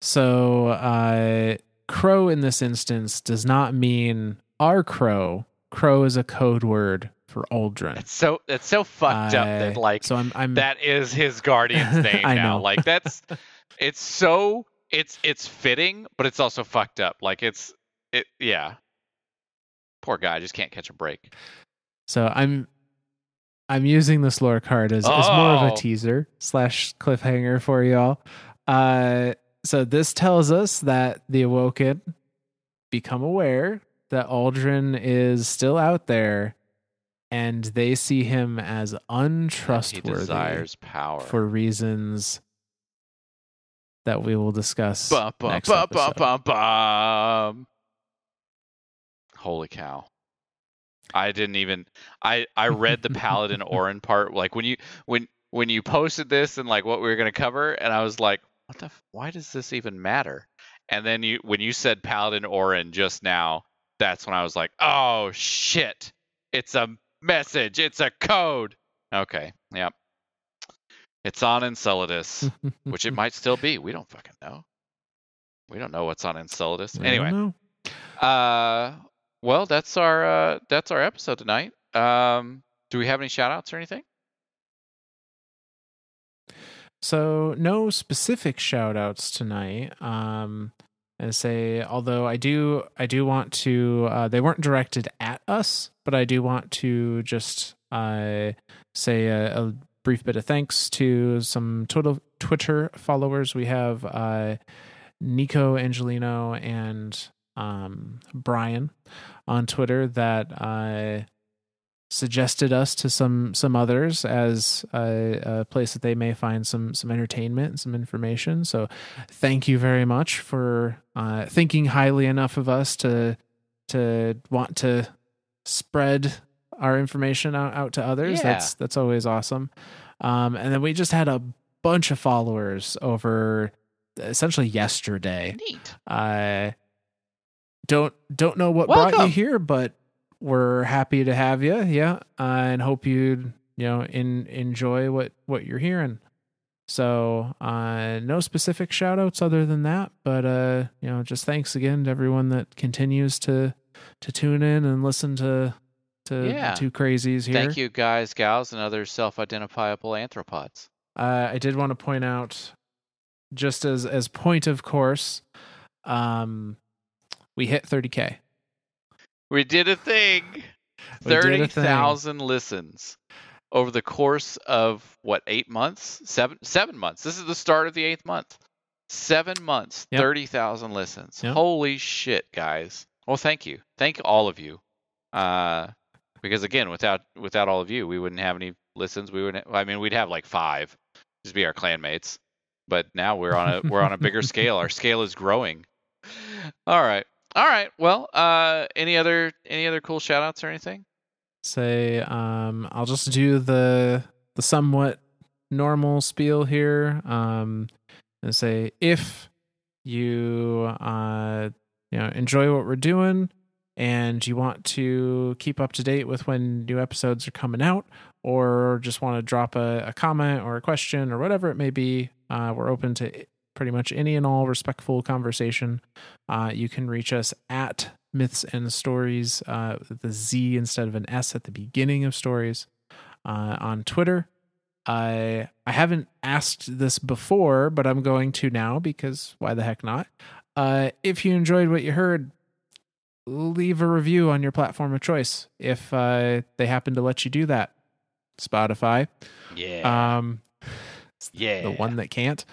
So, uh, crow in this instance does not mean our crow. Crow is a code word for Uldren. It's so it's so fucked up that Uh, like so I'm, I'm that is his guardian's [laughs] name now. Like that's [laughs] it's so it's it's fitting, but it's also fucked up. Like it's it yeah. Poor guy just can't catch a break. So I'm I'm using this lore card as, as more of Oh. a teaser slash cliffhanger for y'all. Uh, so this tells us that the Awoken become aware that Uldren is still out there, and they see him as untrustworthy. He desires power. for reasons that we will discuss Bum, bum, next bum, bum, episode. bum, bum. Holy cow. I didn't even I I read the Paladin [laughs] Orin part like when you when when you posted this and like what we were going to cover and I was like what the? f- Why does this even matter? And then you, when you said Paladin Orin just now, that's when I was like, oh shit, it's a message, it's a code. Okay, yep. It's on Enceladus, [laughs] which it might still be. We don't fucking know. We don't know what's on Enceladus. I Anyway, uh, well, that's our uh, that's our episode tonight. Um, do we have any shout outs or anything? So no specific shout outs tonight. Um and say although I do I do want to uh they weren't directed at us, but I do want to just uh say a, a brief bit of thanks to some total Twitter followers. We have uh Nico Angelino and um Brian on Twitter that uh suggested us to some some others as a, a place that they may find some some entertainment and some information. So, thank you very much for uh, thinking highly enough of us to to want to spread our information out, out to others. Yeah. That's that's always awesome. Um, and then we just had a bunch of followers over essentially yesterday. Neat. I don't don't know what brought you here, but we're happy to have you. Yeah, uh, and hope you you know in enjoy what what you're hearing. So, uh, no specific shout outs other than that, but uh, you know, just thanks again to everyone that continues to to tune in and listen to to Yeah. the two crazies here. Thank you, guys, gals, and other self-identifiable anthropods. Uh, I did want to point out, just as as point of course, um, we hit 30k. We did a thing. We did a Thirty thousand listens over the course of what eight months? Seven seven months. This is the start of the eighth month. Seven months, Yep. thirty thousand listens. Yep. Holy shit, guys! Well, thank you, thank all of you. Uh, because again, without without all of you, we wouldn't have any listens. We wouldn't. I mean, we'd have like five, just be our clanmates. But now we're on a we're on a bigger [laughs] scale. Our scale is growing. All right. All right. Well, uh, any other any other cool shout outs or anything? Say, um, I'll just do the the somewhat normal spiel here. Um, and say if you uh you know enjoy what we're doing and you want to keep up to date with when new episodes are coming out or just want to drop a, a comment or a question or whatever it may be uh, we're open to pretty much any and all respectful conversation uh, you can reach us at myths and stories uh, the z instead of an s at the beginning of stories uh, on twitter I I haven't asked this before, but I'm going to now because why the heck not? Uh, if you enjoyed what you heard, leave a review on your platform of choice if uh, they happen to let you do that. Spotify, Yeah. um, yeah. the one that can't.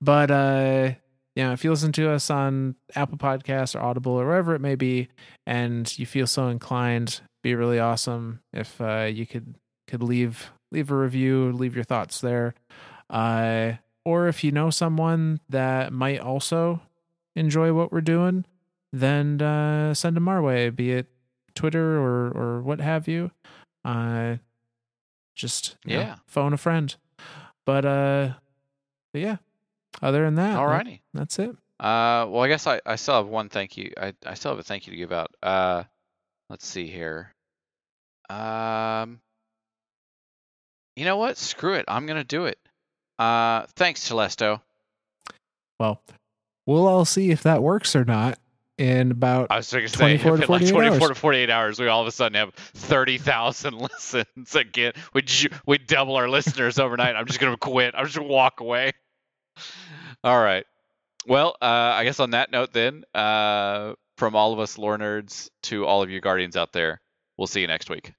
But uh, you know, if you listen to us on Apple Podcasts or Audible or wherever it may be, and you feel so inclined, be really awesome if uh, you could could leave leave a review, leave your thoughts there. Uh, or if you know someone that might also enjoy what we're doing, then uh, send them our way, be it Twitter or or what have you. Uh, just you know, Yeah. phone a friend. But uh, but yeah. Other than that, that- Alrighty. that's it. Uh, well, I guess I, I still have one thank you. I, I still have a thank you to give out. Uh, let's see here. Um, you know what? Screw it. I'm gonna do it. Uh, thanks, Telesto. Well, we'll all see if that works or not in about I was going to say 24 to if in like 48 24 hours. to 48 hours, we all of a sudden have 30,000 [laughs] listens again. We ju- we double our listeners overnight. I'm just going to quit. I'm just going to walk away. All right. Well, uh, I guess on that note, then, uh, from all of us lore nerds to all of you guardians out there, we'll see you next week.